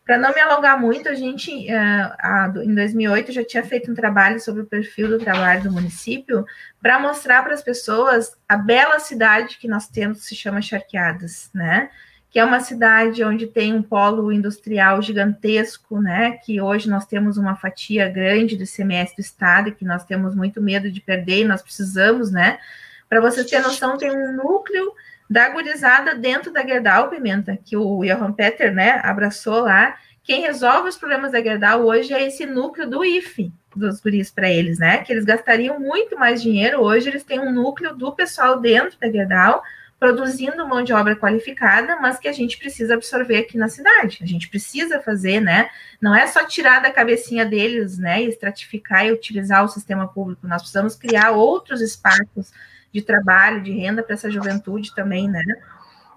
Para não me alongar muito, a gente, uh, em 2008, já tinha feito um trabalho sobre o perfil do trabalho do município para mostrar para as pessoas a bela cidade que nós temos, que se chama Charqueadas, né? que é uma cidade onde tem um polo industrial gigantesco, né? Que hoje nós temos uma fatia grande do ICMS do Estado que nós temos muito medo de perder e nós precisamos, né? Para vocês terem noção, tem um núcleo da gurizada dentro da Gerdau Pimenta, que o Johan Peter, né, abraçou lá. Quem resolve os problemas da Gerdau hoje é esse núcleo do IFE, dos guris para eles, né? Que eles gastariam muito mais dinheiro. Hoje eles têm um núcleo do pessoal dentro da Gerdau produzindo mão de obra qualificada, mas que a gente precisa absorver aqui na cidade. A gente precisa fazer, né? Não é só tirar da cabecinha deles, né? Estratificar e utilizar o sistema público. Nós precisamos criar outros espaços de trabalho, de renda para essa juventude também, né?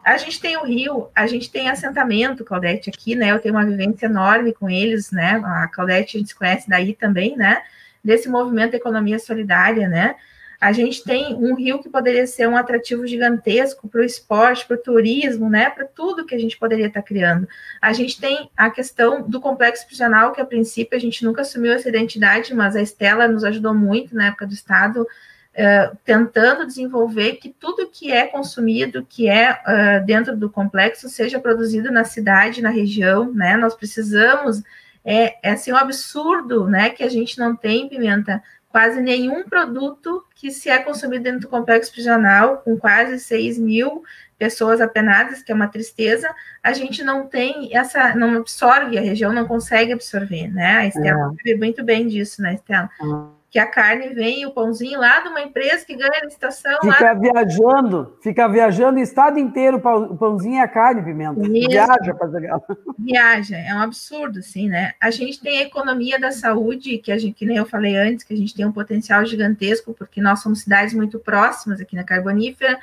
A gente tem o Rio, a gente tem assentamento, Claudete, aqui, né? Eu tenho uma vivência enorme com eles, né? A Claudete a gente conhece daí também, né? Desse movimento Economia Solidária, né? A gente tem um rio que poderia ser um atrativo gigantesco para o esporte, para o turismo, né? Para tudo que a gente poderia estar tá criando. A gente tem a questão do complexo prisional, que a princípio a gente nunca assumiu essa identidade, mas a Estela nos ajudou muito na época do Estado. Uh, tentando desenvolver que tudo que é consumido, que é uh, dentro do complexo, seja produzido na cidade, na região, né? Nós precisamos, é, é assim, um absurdo, né, que a gente não tem pimenta quase nenhum produto que se é consumido dentro do complexo prisional, com quase 6 mil pessoas apenadas, que é uma tristeza, a gente não tem essa, não absorve, a região não consegue absorver, né? A Estela é. sabe muito bem disso, né, Estela? É. porque a carne vem, o pãozinho lá de uma empresa que ganha licitação. Fica lá... viajando, fica viajando o estado inteiro, o pãozinho e a carne, Pimenta. Mesmo. Viaja para Viaja, é um absurdo, assim, né? A gente tem a economia da saúde, que a gente, que nem eu falei antes, que a gente tem um potencial gigantesco, porque nós somos cidades muito próximas aqui na Carbonífera,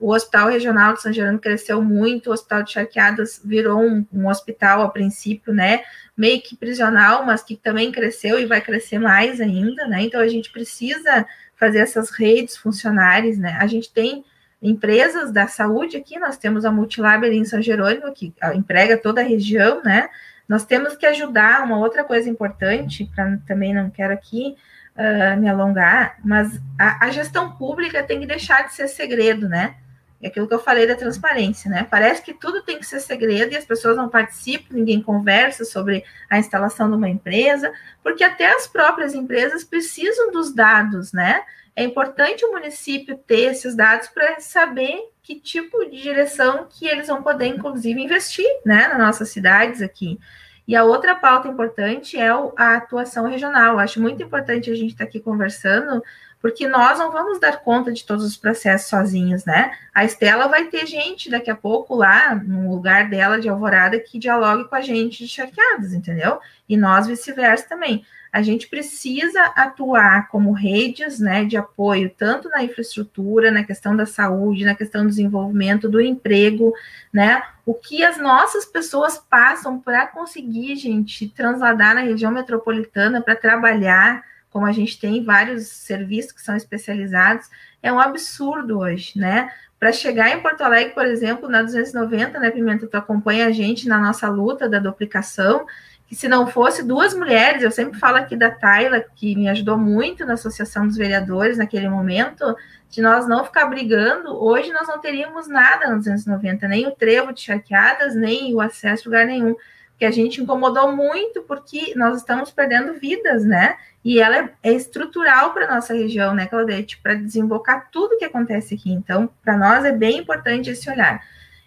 o Hospital Regional de São Gerando cresceu muito, o Hospital de Charqueadas virou um, um, hospital a princípio, né, meio que prisional, mas que também cresceu e vai crescer mais ainda, né? Então a gente precisa fazer essas redes funcionárias, né? A gente tem empresas da saúde aqui, nós temos a Multilab em São Jerônimo, que emprega toda a região, né? Nós temos que ajudar, uma outra coisa importante, para também não quero aqui uh, me alongar, mas a, a gestão pública tem que deixar de ser segredo, né? É aquilo que eu falei da transparência, né? Parece que tudo tem que ser segredo e as pessoas não participam, ninguém conversa sobre a instalação de uma empresa, porque até as próprias empresas precisam dos dados, né? É importante o município ter esses dados para saber que tipo de direção que eles vão poder, inclusive, investir, né, nas nossas cidades aqui. E a outra pauta importante é a atuação regional. Eu acho muito importante a gente estar tá aqui conversando porque nós não vamos dar conta de todos os processos sozinhos, né? A Estela vai ter gente daqui a pouco lá no lugar dela de Alvorada que dialogue com a gente de charqueadas, entendeu? E nós vice-versa também. A gente precisa atuar como redes, né, de apoio tanto na infraestrutura, na questão da saúde, na questão do desenvolvimento do emprego, né? O que as nossas pessoas passam para conseguir, gente, transladar na região metropolitana para trabalhar, como a gente tem vários serviços que são especializados, é um absurdo hoje, né? Para chegar em Porto Alegre, por exemplo, na 290, né, Pimenta, tu acompanha a gente na nossa luta da duplicação, que se não fosse duas mulheres, eu sempre falo aqui da Tayla, que me ajudou muito na Associação dos Vereadores naquele momento, de nós não ficar brigando, hoje nós não teríamos nada no 290, nem o trevo de charqueadas, nem o acesso a lugar nenhum que a gente incomodou muito porque nós estamos perdendo vidas, né? E ela é, é estrutural para nossa região, né, Claudete? Para desembocar tudo que acontece aqui. Então, para nós é bem importante esse olhar.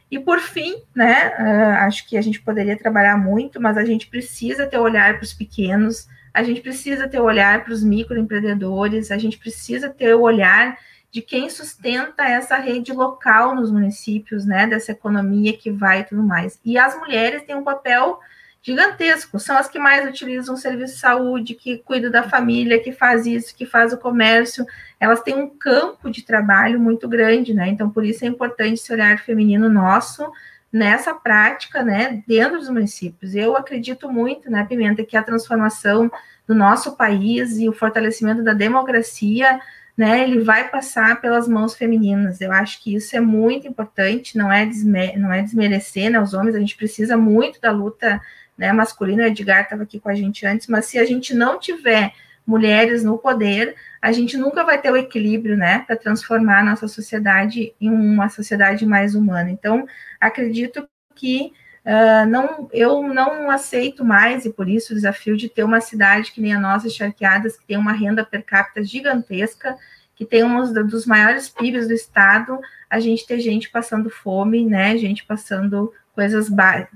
E por fim, né, uh, acho que a gente poderia trabalhar muito, mas a gente precisa ter olhar para os pequenos, a gente precisa ter olhar para os microempreendedores, a gente precisa ter o olhar de quem sustenta essa rede local nos municípios, né, dessa economia que vai e tudo mais. E as mulheres têm um papel gigantesco, são as que mais utilizam o serviço de saúde, que cuidam da família, que faz isso, que faz o comércio, elas têm um campo de trabalho muito grande, né? Então, por isso é importante esse olhar feminino nosso nessa prática, né, dentro dos municípios. Eu acredito muito, né, Pimenta, que a transformação do nosso país e o fortalecimento da democracia né, ele vai passar pelas mãos femininas. Eu acho que isso é muito importante, não é, desme não é desmerecer né, os homens, a gente precisa muito da luta né, masculina. O Edgar estava aqui com a gente antes, mas se a gente não tiver mulheres no poder, a gente nunca vai ter o equilíbrio né, para transformar a nossa sociedade em uma sociedade mais humana. Então, acredito que Uh, não, eu não aceito mais, e por isso o desafio de ter uma cidade que nem a nossa, Charqueadas, que tem uma renda per capita gigantesca, que tem um dos maiores PIBs do estado, a gente ter gente passando fome, né, gente passando coisas,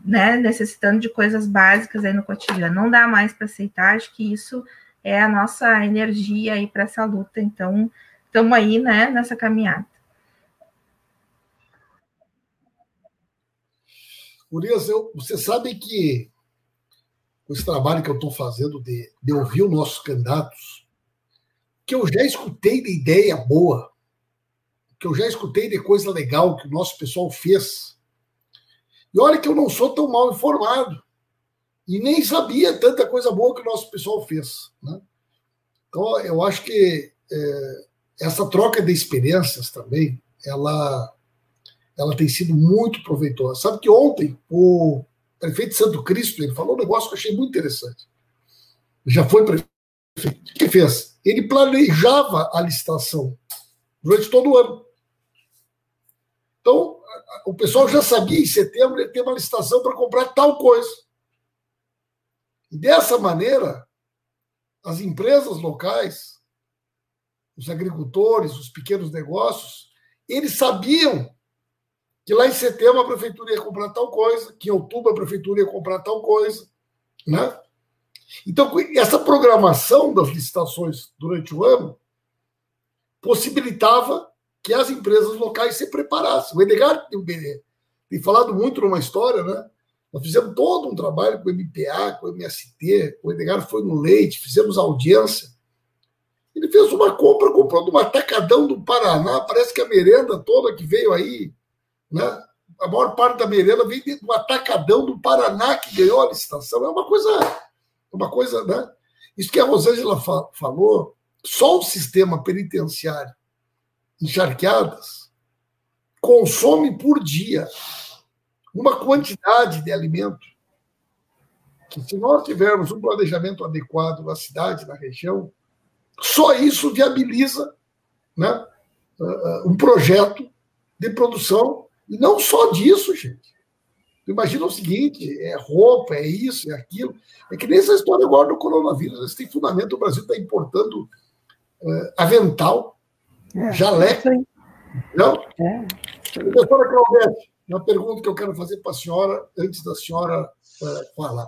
né, necessitando de coisas básicas aí no cotidiano. Não dá mais para aceitar, acho que isso é a nossa energia aí para essa luta, então estamos aí, né, nessa caminhada. Urias, eu, você sabe que com esse trabalho que eu estou fazendo de, de ouvir os nossos candidatos, que eu já escutei de ideia boa, que eu já escutei de coisa legal que o nosso pessoal fez. E olha que eu não sou tão mal informado. E nem sabia tanta coisa boa que o nosso pessoal fez. Né? Então, eu acho que é, essa troca de experiências também, ela ela tem sido muito proveitosa. Sabe que ontem o prefeito Santo Cristo ele falou um negócio que eu achei muito interessante. Já foi prefeito. O que fez? Ele planejava a licitação durante todo o ano. Então, o pessoal já sabia em setembro ele tem uma licitação para comprar tal coisa. E dessa maneira, as empresas locais, os agricultores, os pequenos negócios, eles sabiam que lá em setembro a prefeitura ia comprar tal coisa, que em outubro a prefeitura ia comprar tal coisa, né? Então, essa programação das licitações durante o ano possibilitava que as empresas locais se preparassem. O Edgar tem, tem falado muito numa história, né? Nós fizemos todo um trabalho com o MPA, com o MST, o Edgar foi no leite, fizemos audiência. Ele fez uma compra, comprou de um atacadão do Paraná, parece que a merenda toda que veio aí, né? A maior parte da merenda veio do atacadão do Paraná que ganhou a licitação. É uma coisa, uma coisa, né? Isso que a Rosângela fa falou, só o sistema penitenciário encharqueadas consome por dia uma quantidade de alimento que, se nós tivermos um planejamento adequado na cidade, na região, só isso viabiliza né, um projeto de produção. E não só disso, gente. Imagina o seguinte: é roupa, é isso, é aquilo. É que nem essa história agora do coronavírus. Isso tem fundamento. O Brasil está importando uh, avental, é, jaleco. Não? É. Professora Claudete, uma pergunta que eu quero fazer para a senhora, antes da senhora uh, falar.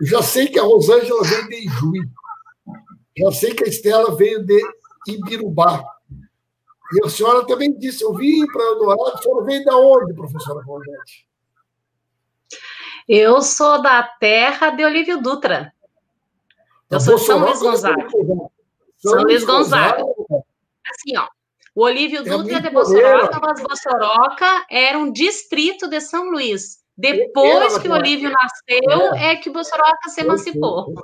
Eu já sei que a Rosângela veio de Ijuí. Já sei que a Estela veio de Ibirubá. E a senhora também disse, eu vim para Eldorado, a senhora veio de onde, professora Claudete? Eu sou da terra de Olívio Dutra. Eu sou de São Luís Gonzaga. São Luís Gonzaga. Assim, ó, o Olívio é Dutra de Bossoroca, mas Bossoroca era um distrito de São Luís. Depois que o Olívio nasceu, é, é que Bossoroca se emancipou.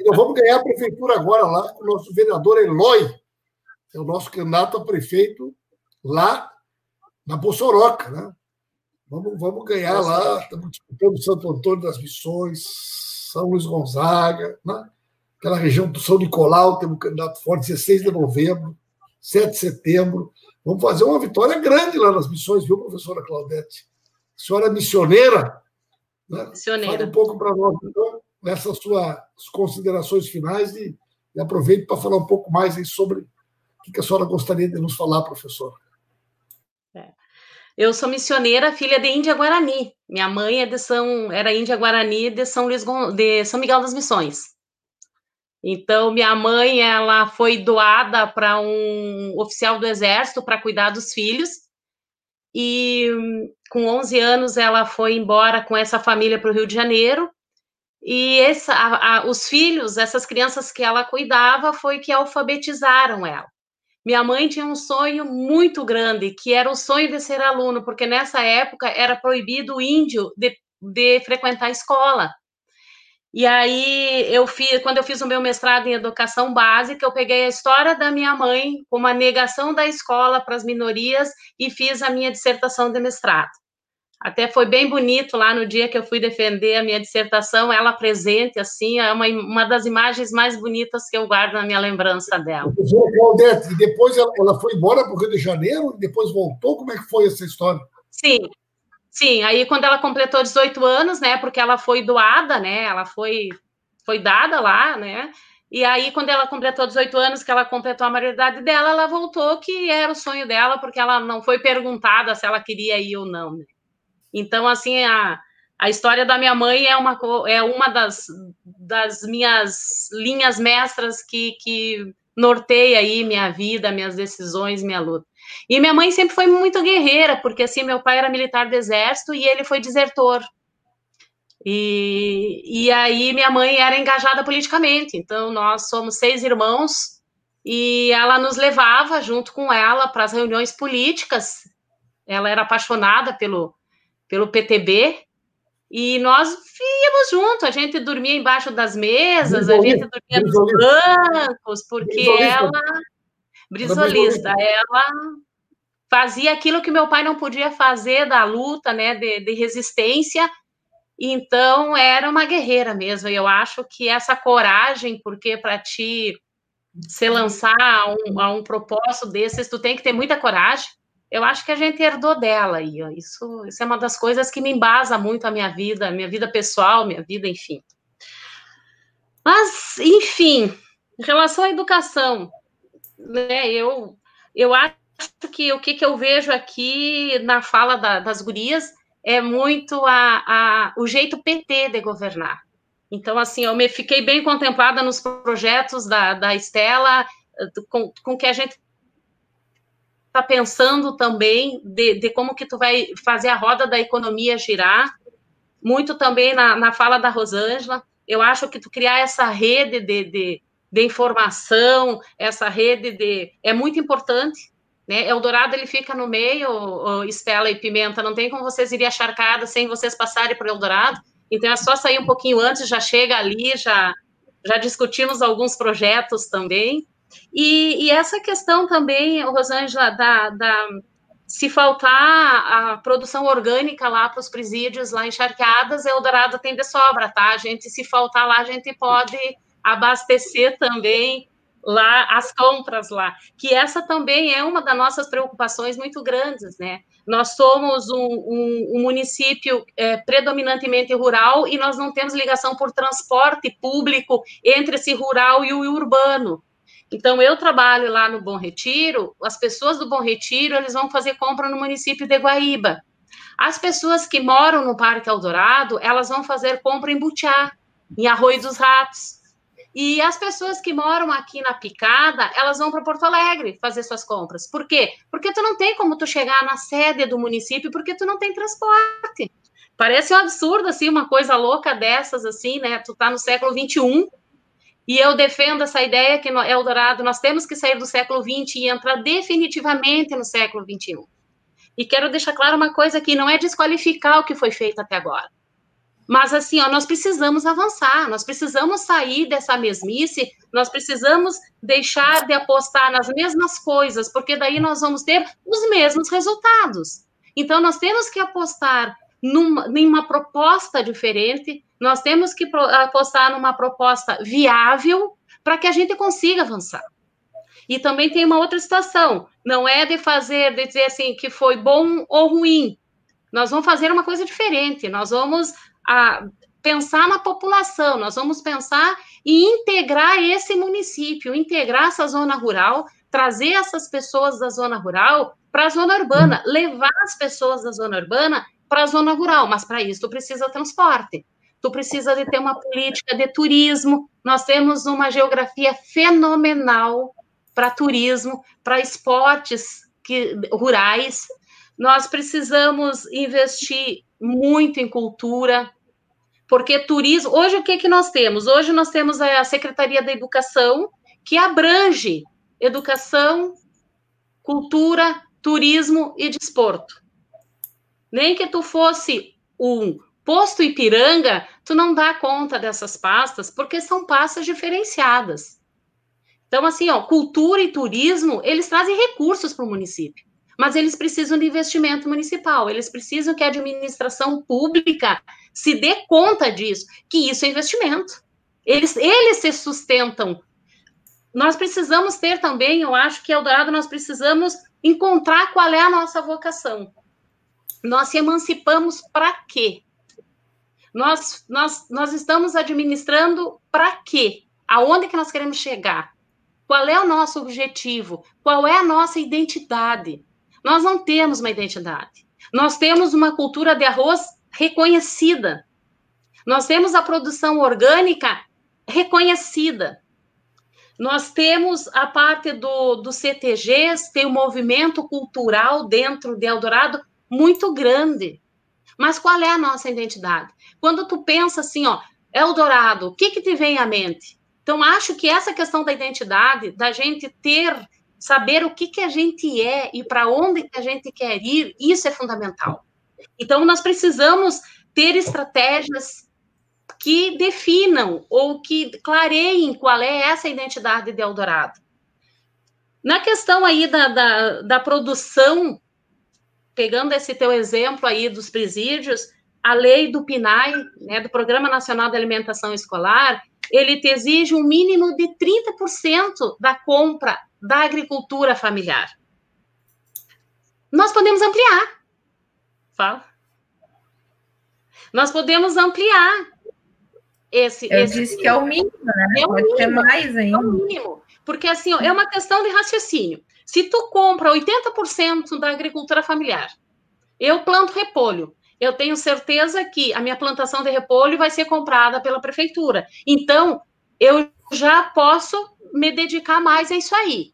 E nós vamos ganhar a prefeitura agora lá com o nosso vereador Eloy, é o nosso candidato a prefeito lá na Bossoroca, né? Vamos, vamos ganhar lá, estamos disputando Santo Antônio das Missões, São Luís Gonzaga, né? aquela região do São Nicolau, temos um candidato forte, 16 de novembro. 7 de setembro. Vamos fazer uma vitória grande lá nas missões, viu, professora Claudete? A senhora é missioneira, né? Missioneira. Fale um pouco para nós, então, nessas suas considerações finais e, e aproveite para falar um pouco mais sobre o que a senhora gostaria de nos falar, professora. É. Eu sou missioneira, filha de Índia Guarani. Minha mãe é de São, era Índia Guarani de São de São Miguel das Missões. Então, minha mãe, ela foi doada para um oficial do exército para cuidar dos filhos. E com 11 anos ela foi embora com essa família para o Rio de Janeiro. E essa, a, a, os filhos, essas crianças que ela cuidava, foi que alfabetizaram ela. Minha mãe tinha um sonho muito grande, que era o sonho de ser aluno, porque nessa época era proibido o índio de, de frequentar a escola. E aí eu fiz, quando eu fiz o meu mestrado em educação básica, eu peguei a história da minha mãe como a negação da escola para as minorias e fiz a minha dissertação de mestrado. Até foi bem bonito lá no dia que eu fui defender a minha dissertação, ela presente, assim, é uma, uma das imagens mais bonitas que eu guardo na minha lembrança dela. Claudete, e depois ela, ela foi embora para o Rio de Janeiro e depois voltou? Como é que foi essa história? Sim, Sim, aí quando ela completou 18 anos, né, porque ela foi doada, né, ela foi, foi dada lá, né, e aí quando ela completou 18 anos, que ela completou a maioridade dela, ela voltou, que era o sonho dela, porque ela não foi perguntada se ela queria ir ou não, né. Então, assim, a, a história da minha mãe é uma, é uma das, das minhas linhas mestras que, que norteia aí minha vida, minhas decisões, minha luta. E minha mãe sempre foi muito guerreira, porque assim, meu pai era militar do exército e ele foi desertor. E, e aí minha mãe era engajada politicamente, então nós somos seis irmãos e ela nos levava junto com ela para as reuniões políticas. Ela era apaixonada pelo, pelo PTB e nós íamos junto. A gente dormia embaixo das mesas, a gente dormia nos bancos, porque ela brisolista. Ela fazia aquilo que meu pai não podia fazer da luta, né, de, de resistência. Então era uma guerreira mesmo. E eu acho que essa coragem, porque para ti se lançar a um, a um propósito desses, tu tem que ter muita coragem. Eu acho que a gente herdou dela e isso, isso é uma das coisas que me embasa muito a minha vida, minha vida pessoal, minha vida, enfim. Mas, enfim, em relação à educação, né, eu, eu acho que o que, que eu vejo aqui na fala da, das gurias é muito a, a, o jeito PT de governar. Então, assim, eu me fiquei bem contemplada nos projetos da, da Estela, com, com que a gente está pensando também de, de, como que tu vai fazer a roda da economia girar, muito também na, na fala da Rosângela, eu acho que tu criar essa rede de, de, de informação, essa rede de... é muito importante, né? Eldorado, ele fica no meio, Estela e Pimenta, não tem como vocês irem acharcada sem vocês passarem por Eldorado, então é só sair um pouquinho antes, já chega ali, já, já discutimos alguns projetos também, e, e essa questão também, Rosângela, da, da, se faltar a produção orgânica lá para os presídios, lá encharqueadas, Eldorado tem de sobra, tá? A gente, se faltar lá, a gente pode abastecer também lá as compras lá, que essa também é uma das nossas preocupações muito grandes, né? Nós somos um, um, um município é, predominantemente rural e nós não temos ligação por transporte público entre esse rural e o urbano. Então, eu trabalho lá no Bom Retiro, as pessoas do Bom Retiro, eles vão fazer compra no município de Guaíba. As pessoas que moram no Parque Eldorado, elas vão fazer compra em Butiá, em Arroio dos Ratos. E as pessoas que moram aqui na Picada, elas vão para Porto Alegre fazer suas compras. Por quê? Porque tu não tem como tu chegar na sede do município, porque tu não tem transporte. Parece um absurdo, assim, uma coisa louca dessas, assim, né? Tu tá no século 21 e eu defendo essa ideia que no Eldorado nós temos que sair do século XX e entrar definitivamente no século XXI. E quero deixar claro uma coisa que não é desqualificar o que foi feito até agora. Mas assim, ó, nós precisamos avançar, nós precisamos sair dessa mesmice, nós precisamos deixar de apostar nas mesmas coisas, porque daí nós vamos ter os mesmos resultados. Então, nós temos que apostar numa, numa proposta diferente, nós temos que apostar numa proposta viável para que a gente consiga avançar. E também tem uma outra situação, não é de fazer, de dizer assim, que foi bom ou ruim. Nós vamos fazer uma coisa diferente, nós vamos a, ah, pensar na população, nós vamos pensar e integrar esse município, integrar essa zona rural, trazer essas pessoas da zona rural para a zona urbana, levar as pessoas da zona urbana para a zona rural, mas para isso precisa transporte. Tu precisa de ter uma política de turismo. Nós temos uma geografia fenomenal para turismo, para esportes que, rurais. Nós precisamos investir muito em cultura, porque turismo. Hoje, o que, que nós temos? Hoje, nós temos a Secretaria da Educação, que abrange educação, cultura, turismo e desporto. Nem que tu fosse um posto Ipiranga, tu não dá conta dessas pastas, porque são pastas diferenciadas. Então, assim, ó, cultura e turismo, eles trazem recursos para o município, mas eles precisam de investimento municipal, eles precisam que a administração pública se dê conta disso, que isso é investimento. Eles, eles se sustentam. Nós precisamos ter também, eu acho que Eldorado, nós precisamos encontrar qual é a nossa vocação. Nós se emancipamos para quê? Nós, nós, nós estamos administrando para quê? Aonde que nós queremos chegar? Qual é o nosso objetivo? Qual é a nossa identidade? Nós não temos uma identidade. Nós temos uma cultura de arroz reconhecida. Nós temos a produção orgânica reconhecida. Nós temos a parte do, do CTGs, tem um movimento cultural dentro de Eldorado muito grande. Mas qual é a nossa identidade? Quando tu pensa assim, ó, Eldorado, o que que te vem à mente? Então, acho que essa questão da identidade, da gente ter, saber o que que a gente é e para onde que a gente quer ir, isso é fundamental. Então, nós precisamos ter estratégias que definam ou que clareiem qual é essa identidade de Eldorado. Na questão aí da, da, da produção pegando esse teu exemplo aí dos presídios, a lei do PNAE, né, do Programa Nacional de Alimentação Escolar, ele te exige um mínimo de 30% da compra da agricultura familiar. Nós podemos ampliar. Fala. Nós podemos ampliar esse. Eu esse disse que é o mínimo, né? É Pode mínimo, ter mais ainda. É o mínimo. Porque, assim, ó, é uma questão de raciocínio. Se tu compra 80% da agricultura familiar, eu planto repolho, eu tenho certeza que a minha plantação de repolho vai ser comprada pela prefeitura. Então, eu já posso me dedicar mais a isso aí.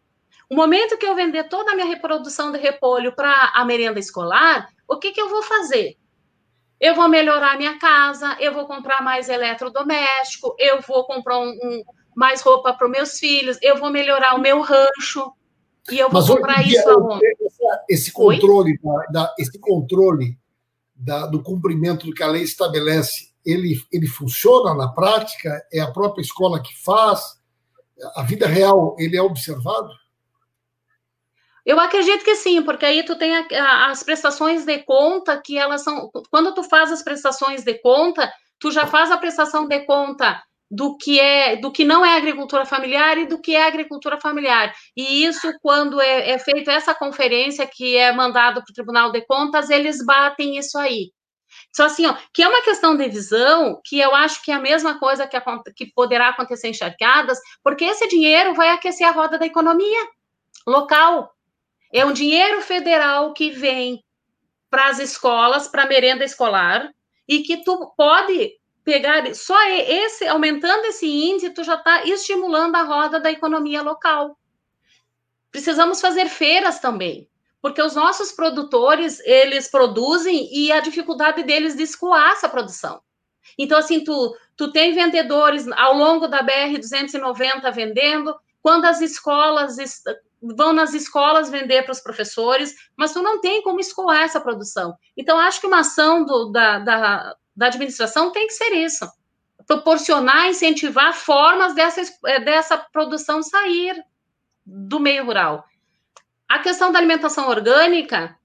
O momento que eu vender toda a minha reprodução de repolho para a merenda escolar, o que, que eu vou fazer? Eu vou melhorar minha casa, eu vou comprar mais eletrodoméstico, eu vou comprar um, um mais roupa para os meus filhos, eu vou melhorar o meu rancho e eu vou Mas comprar dia, isso aonde? Esse controle, da, da, esse controle da, do cumprimento do que a lei estabelece, ele, ele funciona na prática? É a própria escola que faz? A vida real, ele é observado? Eu acredito que sim, porque aí tu tem a, a, as prestações de conta que elas são. Quando tu faz as prestações de conta, tu já faz a prestação de conta do que é do que não é agricultura familiar e do que é agricultura familiar. E isso, quando é, é feita essa conferência que é mandado para o Tribunal de Contas, eles batem isso aí. Só assim, ó, que é uma questão de visão, que eu acho que é a mesma coisa que, que poderá acontecer em charqueadas, porque esse dinheiro vai aquecer a roda da economia local. É um dinheiro federal que vem para as escolas, para a merenda escolar, e que tu pode pegar só esse, aumentando esse índice, tu já está estimulando a roda da economia local. Precisamos fazer feiras também, porque os nossos produtores, eles produzem e a dificuldade deles de escoar essa produção. Então, assim, tu, tu tem vendedores ao longo da BR-290 vendendo, quando as escolas vão nas escolas vender para os professores, mas tu não tem como escoar essa produção. Então, acho que uma ação do, da, da, da administração tem que ser isso: proporcionar, incentivar formas dessa, é, dessa produção sair do meio rural. A questão da alimentação orgânica,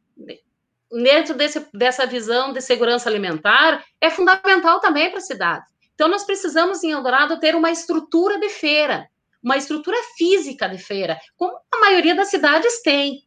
dentro desse, dessa visão de segurança alimentar, é fundamental também para a cidade. Então, nós precisamos, em Eldorado, ter uma estrutura de feira, uma estrutura física de feira, como a maioria das cidades tem.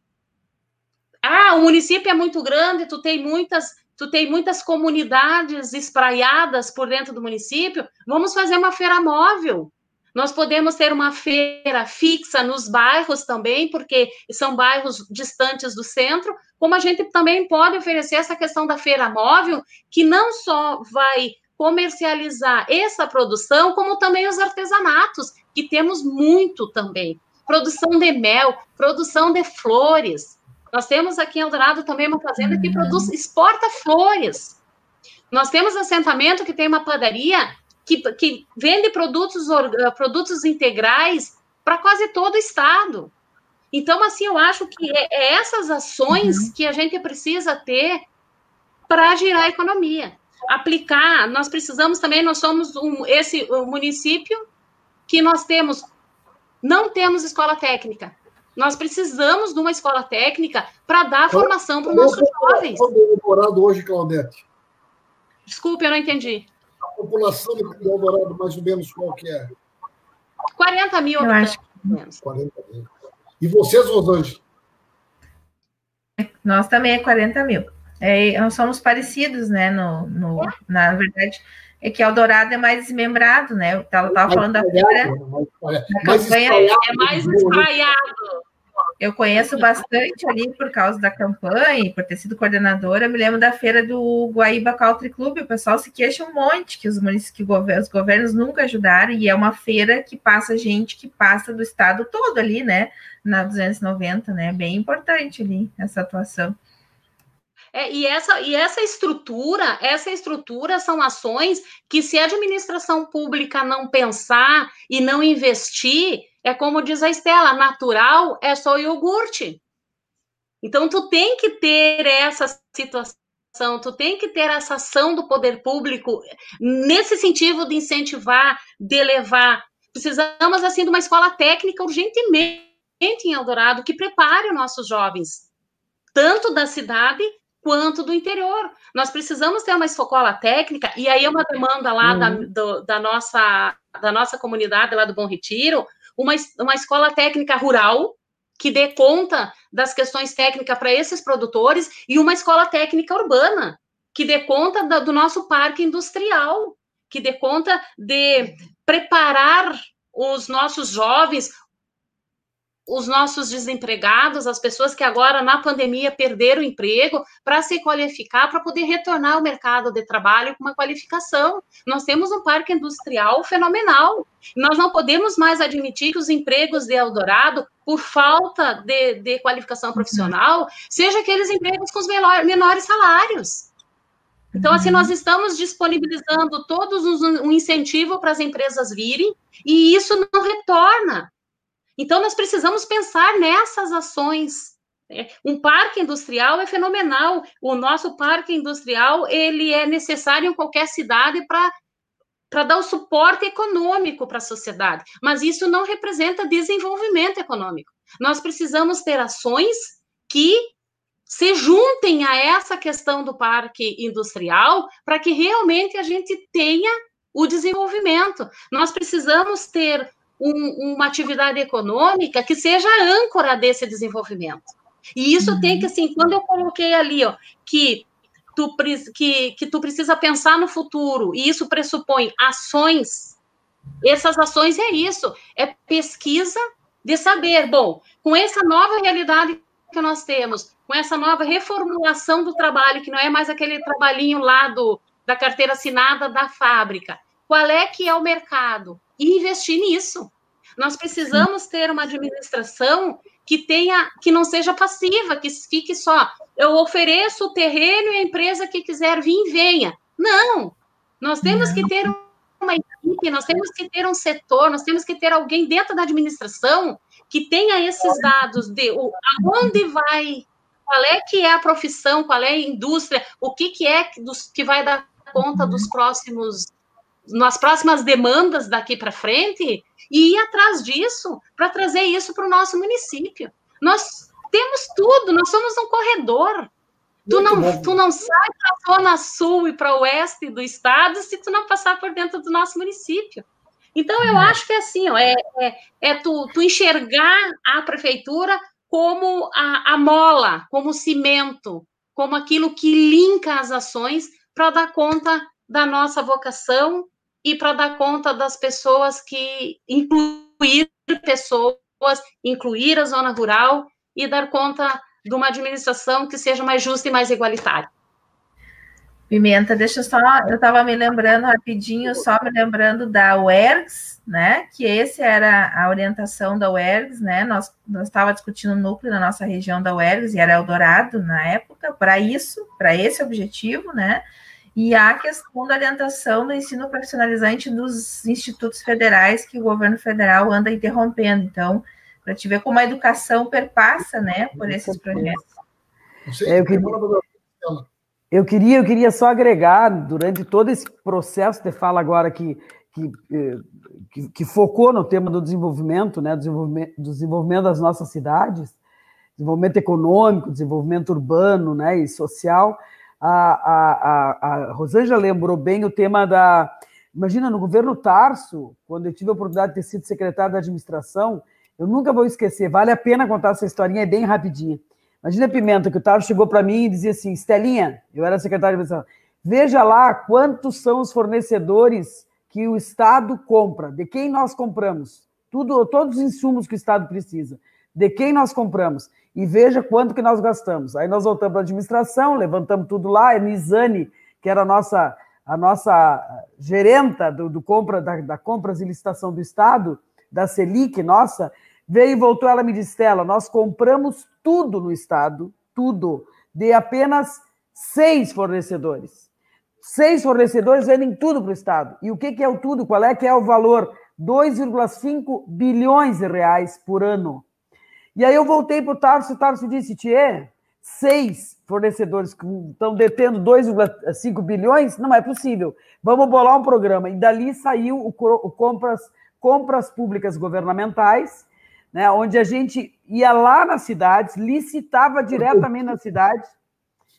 Ah, o município é muito grande, tu tem muitas, tu tem muitas comunidades espraiadas por dentro do município. Vamos fazer uma feira móvel. Nós podemos ter uma feira fixa nos bairros também, porque são bairros distantes do centro, como a gente também pode oferecer essa questão da feira móvel, que não só vai comercializar essa produção, como também os artesanatos, que temos muito também. Produção de mel, produção de flores. Nós temos aqui em Eldorado também uma fazenda que produz, exporta flores. Nós temos assentamento que tem uma padaria que, que vende produtos, produtos integrais para quase todo o estado. Então, assim, eu acho que é, é essas ações uhum. que a gente precisa ter para girar a economia. Aplicar, nós precisamos também, nós somos um, esse um município que nós temos, não temos escola técnica. Nós precisamos de uma escola técnica para dar formação para os nossos jovens. É Eldorado hoje, Claudete? Desculpe, eu não entendi. A população de Eldorado, mais ou menos, qual que é? 40 mil eu. Acho. 40 mil. E vocês, Rosângela? Nós também é 40 mil. É, nós somos parecidos, né? No, no, na verdade, é que Eldorado é mais desmembrado, né? Eu estava falando da feira. Mais campanha, é mais espalhado. Eu conheço bastante ali por causa da campanha por ter sido coordenadora. Eu me lembro da feira do Guaíba Country Club. O pessoal se queixa um monte que os, que os governos nunca ajudaram. E é uma feira que passa gente que passa do estado todo ali, né? Na 290, né? Bem importante ali essa atuação. É, e, essa, e essa estrutura, essa estrutura são ações que, se a administração pública não pensar e não investir, é como diz a Estela, natural é só iogurte. Então, tu tem que ter essa situação, tu tem que ter essa ação do poder público nesse sentido de incentivar, de elevar. Precisamos, assim, de uma escola técnica urgentemente em Eldorado que prepare os nossos jovens, tanto da cidade quanto do interior. Nós precisamos ter uma escola técnica, e aí é uma demanda lá uhum. da, do, da, nossa, da nossa comunidade lá do Bom Retiro, uma, uma escola técnica rural, que dê conta das questões técnicas para esses produtores, e uma escola técnica urbana, que dê conta da, do nosso parque industrial, que dê conta de preparar os nossos jovens, os nossos desempregados, as pessoas que agora na pandemia perderam o emprego, para se qualificar, para poder retornar ao mercado de trabalho com uma qualificação. Nós temos um parque industrial fenomenal. Nós não podemos mais admitir que os empregos de Eldorado, por falta de, de qualificação profissional, sejam aqueles empregos com os menor, menores salários. Então, assim, nós estamos disponibilizando todos os, um incentivo para as empresas virem, e isso não retorna então, nós precisamos pensar nessas ações. Né? Um parque industrial é fenomenal. O nosso parque industrial ele é necessário em qualquer cidade para para dar o suporte econômico para a sociedade, mas isso não representa desenvolvimento econômico. Nós precisamos ter ações que se juntem a essa questão do parque industrial para que realmente a gente tenha o desenvolvimento. Nós precisamos ter um, uma atividade econômica que seja âncora desse desenvolvimento. E isso uhum. tem que, assim, quando eu coloquei ali, ó, que tu, que, que tu precisa pensar no futuro, e isso pressupõe ações, essas ações é isso, é pesquisa de saber, bom, com essa nova realidade que nós temos, com essa nova reformulação do trabalho, que não é mais aquele trabalhinho lá do, da carteira assinada da fábrica, qual é que é o mercado? E investir nisso. Nós precisamos ter uma administração que tenha, que não seja passiva, que fique só, eu ofereço o terreno e a empresa que quiser vir, venha. Não! Nós temos que ter uma equipe, nós temos que ter um setor, nós temos que ter alguém dentro da administração que tenha esses dados de o, aonde vai, qual é que é a profissão, qual é a indústria, o que, que é dos, que vai dar conta dos próximos nas próximas demandas daqui para frente e ir atrás disso para trazer isso para o nosso município. Nós temos tudo, nós somos um corredor. Tu não, tu não sai para a zona sul e para o oeste do estado se tu não passar por dentro do nosso município. Então, eu acho que é assim, ó, é, é, é tu, tu, enxergar a prefeitura como a, a mola, como o cimento, como aquilo que linka as ações para dar conta da nossa vocação e para dar conta das pessoas que incluir pessoas, incluir a zona rural e dar conta de uma administração que seja mais justa e mais igualitária. Pimenta, deixa eu só, eu estava me lembrando rapidinho, só me lembrando da UERGS, né? Que esse era a orientação da UERGS, né? Nós, nós estava discutindo o núcleo na nossa região da UERGS e era Eldorado na época, para isso, para esse objetivo, né? E a questão da orientação do ensino profissionalizante dos institutos federais que o governo federal anda interrompendo. Então, para te ver como a educação perpassa, né, por esses projetos. É, eu, queria, eu queria, eu queria só agregar durante todo esse processo de fala agora que, que, eh, que, que focou no tema do desenvolvimento, né, desenvolvimento, do desenvolvimento das nossas cidades, desenvolvimento econômico, desenvolvimento urbano, né, e social a, a, a, Rosângela lembrou bem o tema da. Imagina, no governo Tarso, quando eu tive a oportunidade de ter sido secretário da administração, eu nunca vou esquecer, vale a pena contar essa historinha, é bem rapidinha. Imagina a Pimenta, que o Tarso chegou para mim e dizia assim: Estelinha, eu era secretário de administração, veja lá quantos são os fornecedores que o Estado compra, de quem nós compramos, tudo, todos os insumos que o Estado precisa, de quem nós compramos e veja quanto que nós gastamos. Aí nós voltamos para a administração, levantamos tudo lá, a Nizane, que era a nossa, a nossa gerenta do, do compra, da, da, compras e licitação do Estado, da Selic, nossa, veio e voltou, ela me disse, Stella, nós compramos tudo no Estado, tudo, de apenas seis fornecedores. Seis fornecedores vendem tudo para o Estado. E o que, que é o tudo? Qual é que é o valor? 2,5 bilhões de reais por ano. E aí eu voltei para o Tarso, o Tarso disse, Tchê, seis fornecedores que estão detendo 2,5 bilhões, não é possível. Vamos bolar um programa. E dali saiu o, o compras, compras públicas governamentais, né, onde a gente ia lá nas cidades, licitava diretamente nas cidades,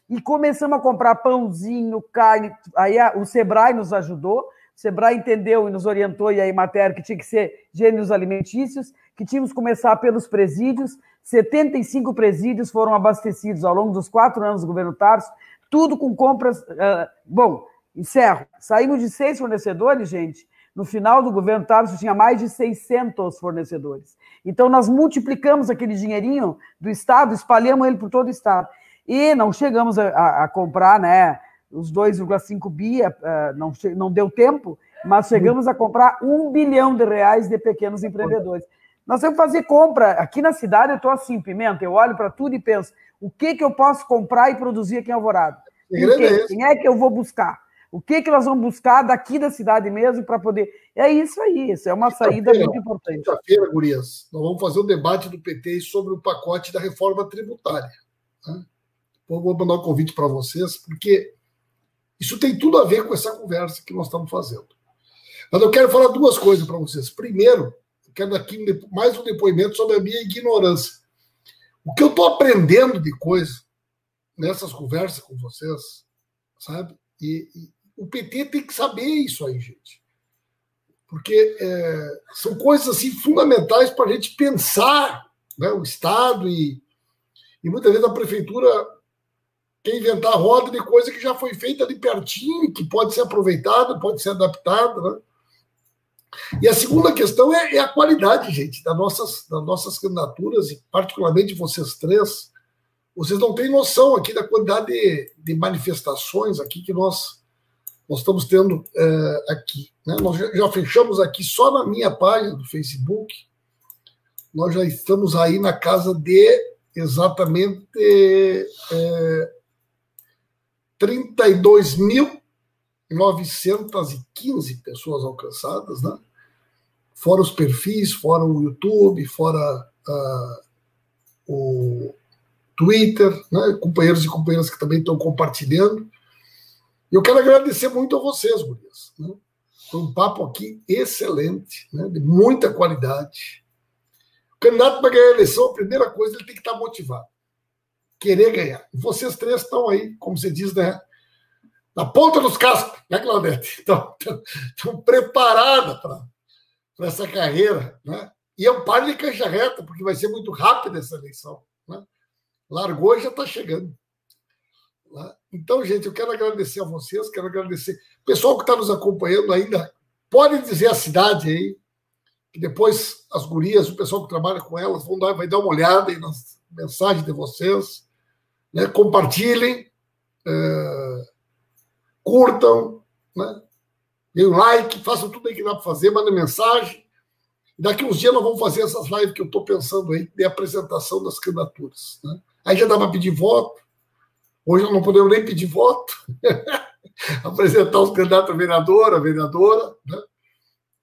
e começamos a comprar pãozinho, carne. Aí a, o Sebrae nos ajudou, o Sebrae entendeu e nos orientou, e aí matéria que tinha que ser gêneros alimentícios, que tínhamos que começar pelos presídios. 75 presídios foram abastecidos ao longo dos quatro anos do governo Tarso, tudo com compras. Uh, bom, encerro. Saímos de seis fornecedores, gente, no final do governo Tarso tinha mais de 600 fornecedores. Então, nós multiplicamos aquele dinheirinho do Estado, espalhamos ele por todo o Estado. E não chegamos a, a, a comprar né, os 2,5 bi, uh, não, não deu tempo, mas chegamos a comprar um bilhão de reais de pequenos empreendedores. Nós temos que fazer compra. Aqui na cidade eu estou assim, Pimenta, eu olho para tudo e penso, o que, que eu posso comprar e produzir aqui em Alvorada? É quem é que eu vou buscar? O que, que nós vamos buscar daqui da cidade mesmo para poder. É isso aí, isso é uma saída muito importante. Quinta-feira, Gurias, nós vamos fazer um debate do PT sobre o pacote da reforma tributária. Né? Vou mandar um convite para vocês, porque isso tem tudo a ver com essa conversa que nós estamos fazendo. Mas eu quero falar duas coisas para vocês. Primeiro, quero aqui mais um depoimento sobre a minha ignorância. O que eu estou aprendendo de coisa nessas conversas com vocês, sabe? E, e, o PT tem que saber isso aí, gente. Porque é, são coisas assim fundamentais para a gente pensar né, o Estado e, e muitas vezes a prefeitura quer inventar roda de coisa que já foi feita ali pertinho, que pode ser aproveitada, pode ser adaptada. Né? E a segunda questão é, é, a qualidade, gente, das nossas, das nossas candidaturas, e particularmente vocês três. Vocês não têm noção aqui da quantidade de, de manifestações aqui que nós, nós estamos tendo é, aqui. Né? Nós já, já fechamos aqui só na minha página do Facebook. Nós já estamos aí na casa de exatamente é, 32.915 pessoas alcançadas, né? fora os perfis, fora o YouTube, fora uh, o Twitter, né? companheiros e companheiras que também estão compartilhando. E eu quero agradecer muito a vocês, Gurias. Né? Foi um papo aqui excelente, né? de muita qualidade. O candidato para ganhar a eleição, a primeira coisa, ele tem que estar motivado. Querer ganhar. Vocês três estão aí, como você diz, né? Na ponta dos cascos, né, Claudete? Estão, preparadas para essa carreira, né? E é um par de cancha reta, porque vai ser muito rápida essa eleição. Né? Largou e já está chegando. Né? Então, gente, eu quero agradecer a vocês, quero agradecer. O pessoal que está nos acompanhando ainda, pode dizer a cidade aí, que depois as gurias, o pessoal que trabalha com elas, vão dar, vai dar uma olhada aí nas mensagens de vocês. Né? Compartilhem, é, curtam, né? deem like, façam tudo aí que dá para fazer, mandem mensagem. Daqui uns dias nós vamos fazer essas lives que eu estou pensando aí, de apresentação das candidaturas. Né? Aí já dá para pedir voto. Hoje nós não podemos nem pedir voto. Apresentar os candidatos a vereador, a vereadora. Né?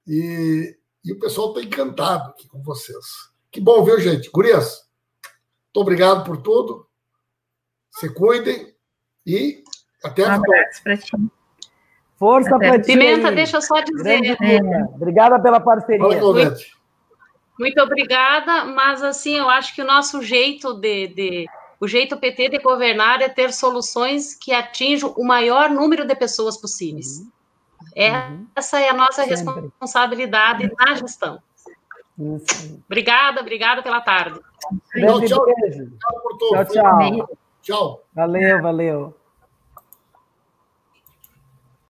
E, e o pessoal está encantado aqui com vocês. Que bom, viu, gente? Gurias, muito obrigado por tudo. Se cuidem e até a próxima. Força para ti. Pimenta, deixa eu só dizer. É. Obrigada pela parceria. Muito, muito, obrigada, mas assim, eu acho que o nosso jeito de, de, o jeito PT de governar é ter soluções que atinjam o maior número de pessoas possíveis. Uhum. É, uhum. Essa é a nossa Sempre. responsabilidade na gestão. Isso. Obrigada, obrigada pela tarde. Tchau, tchau. Tchau, tchau. Tchau. Tchau. Valeu, valeu.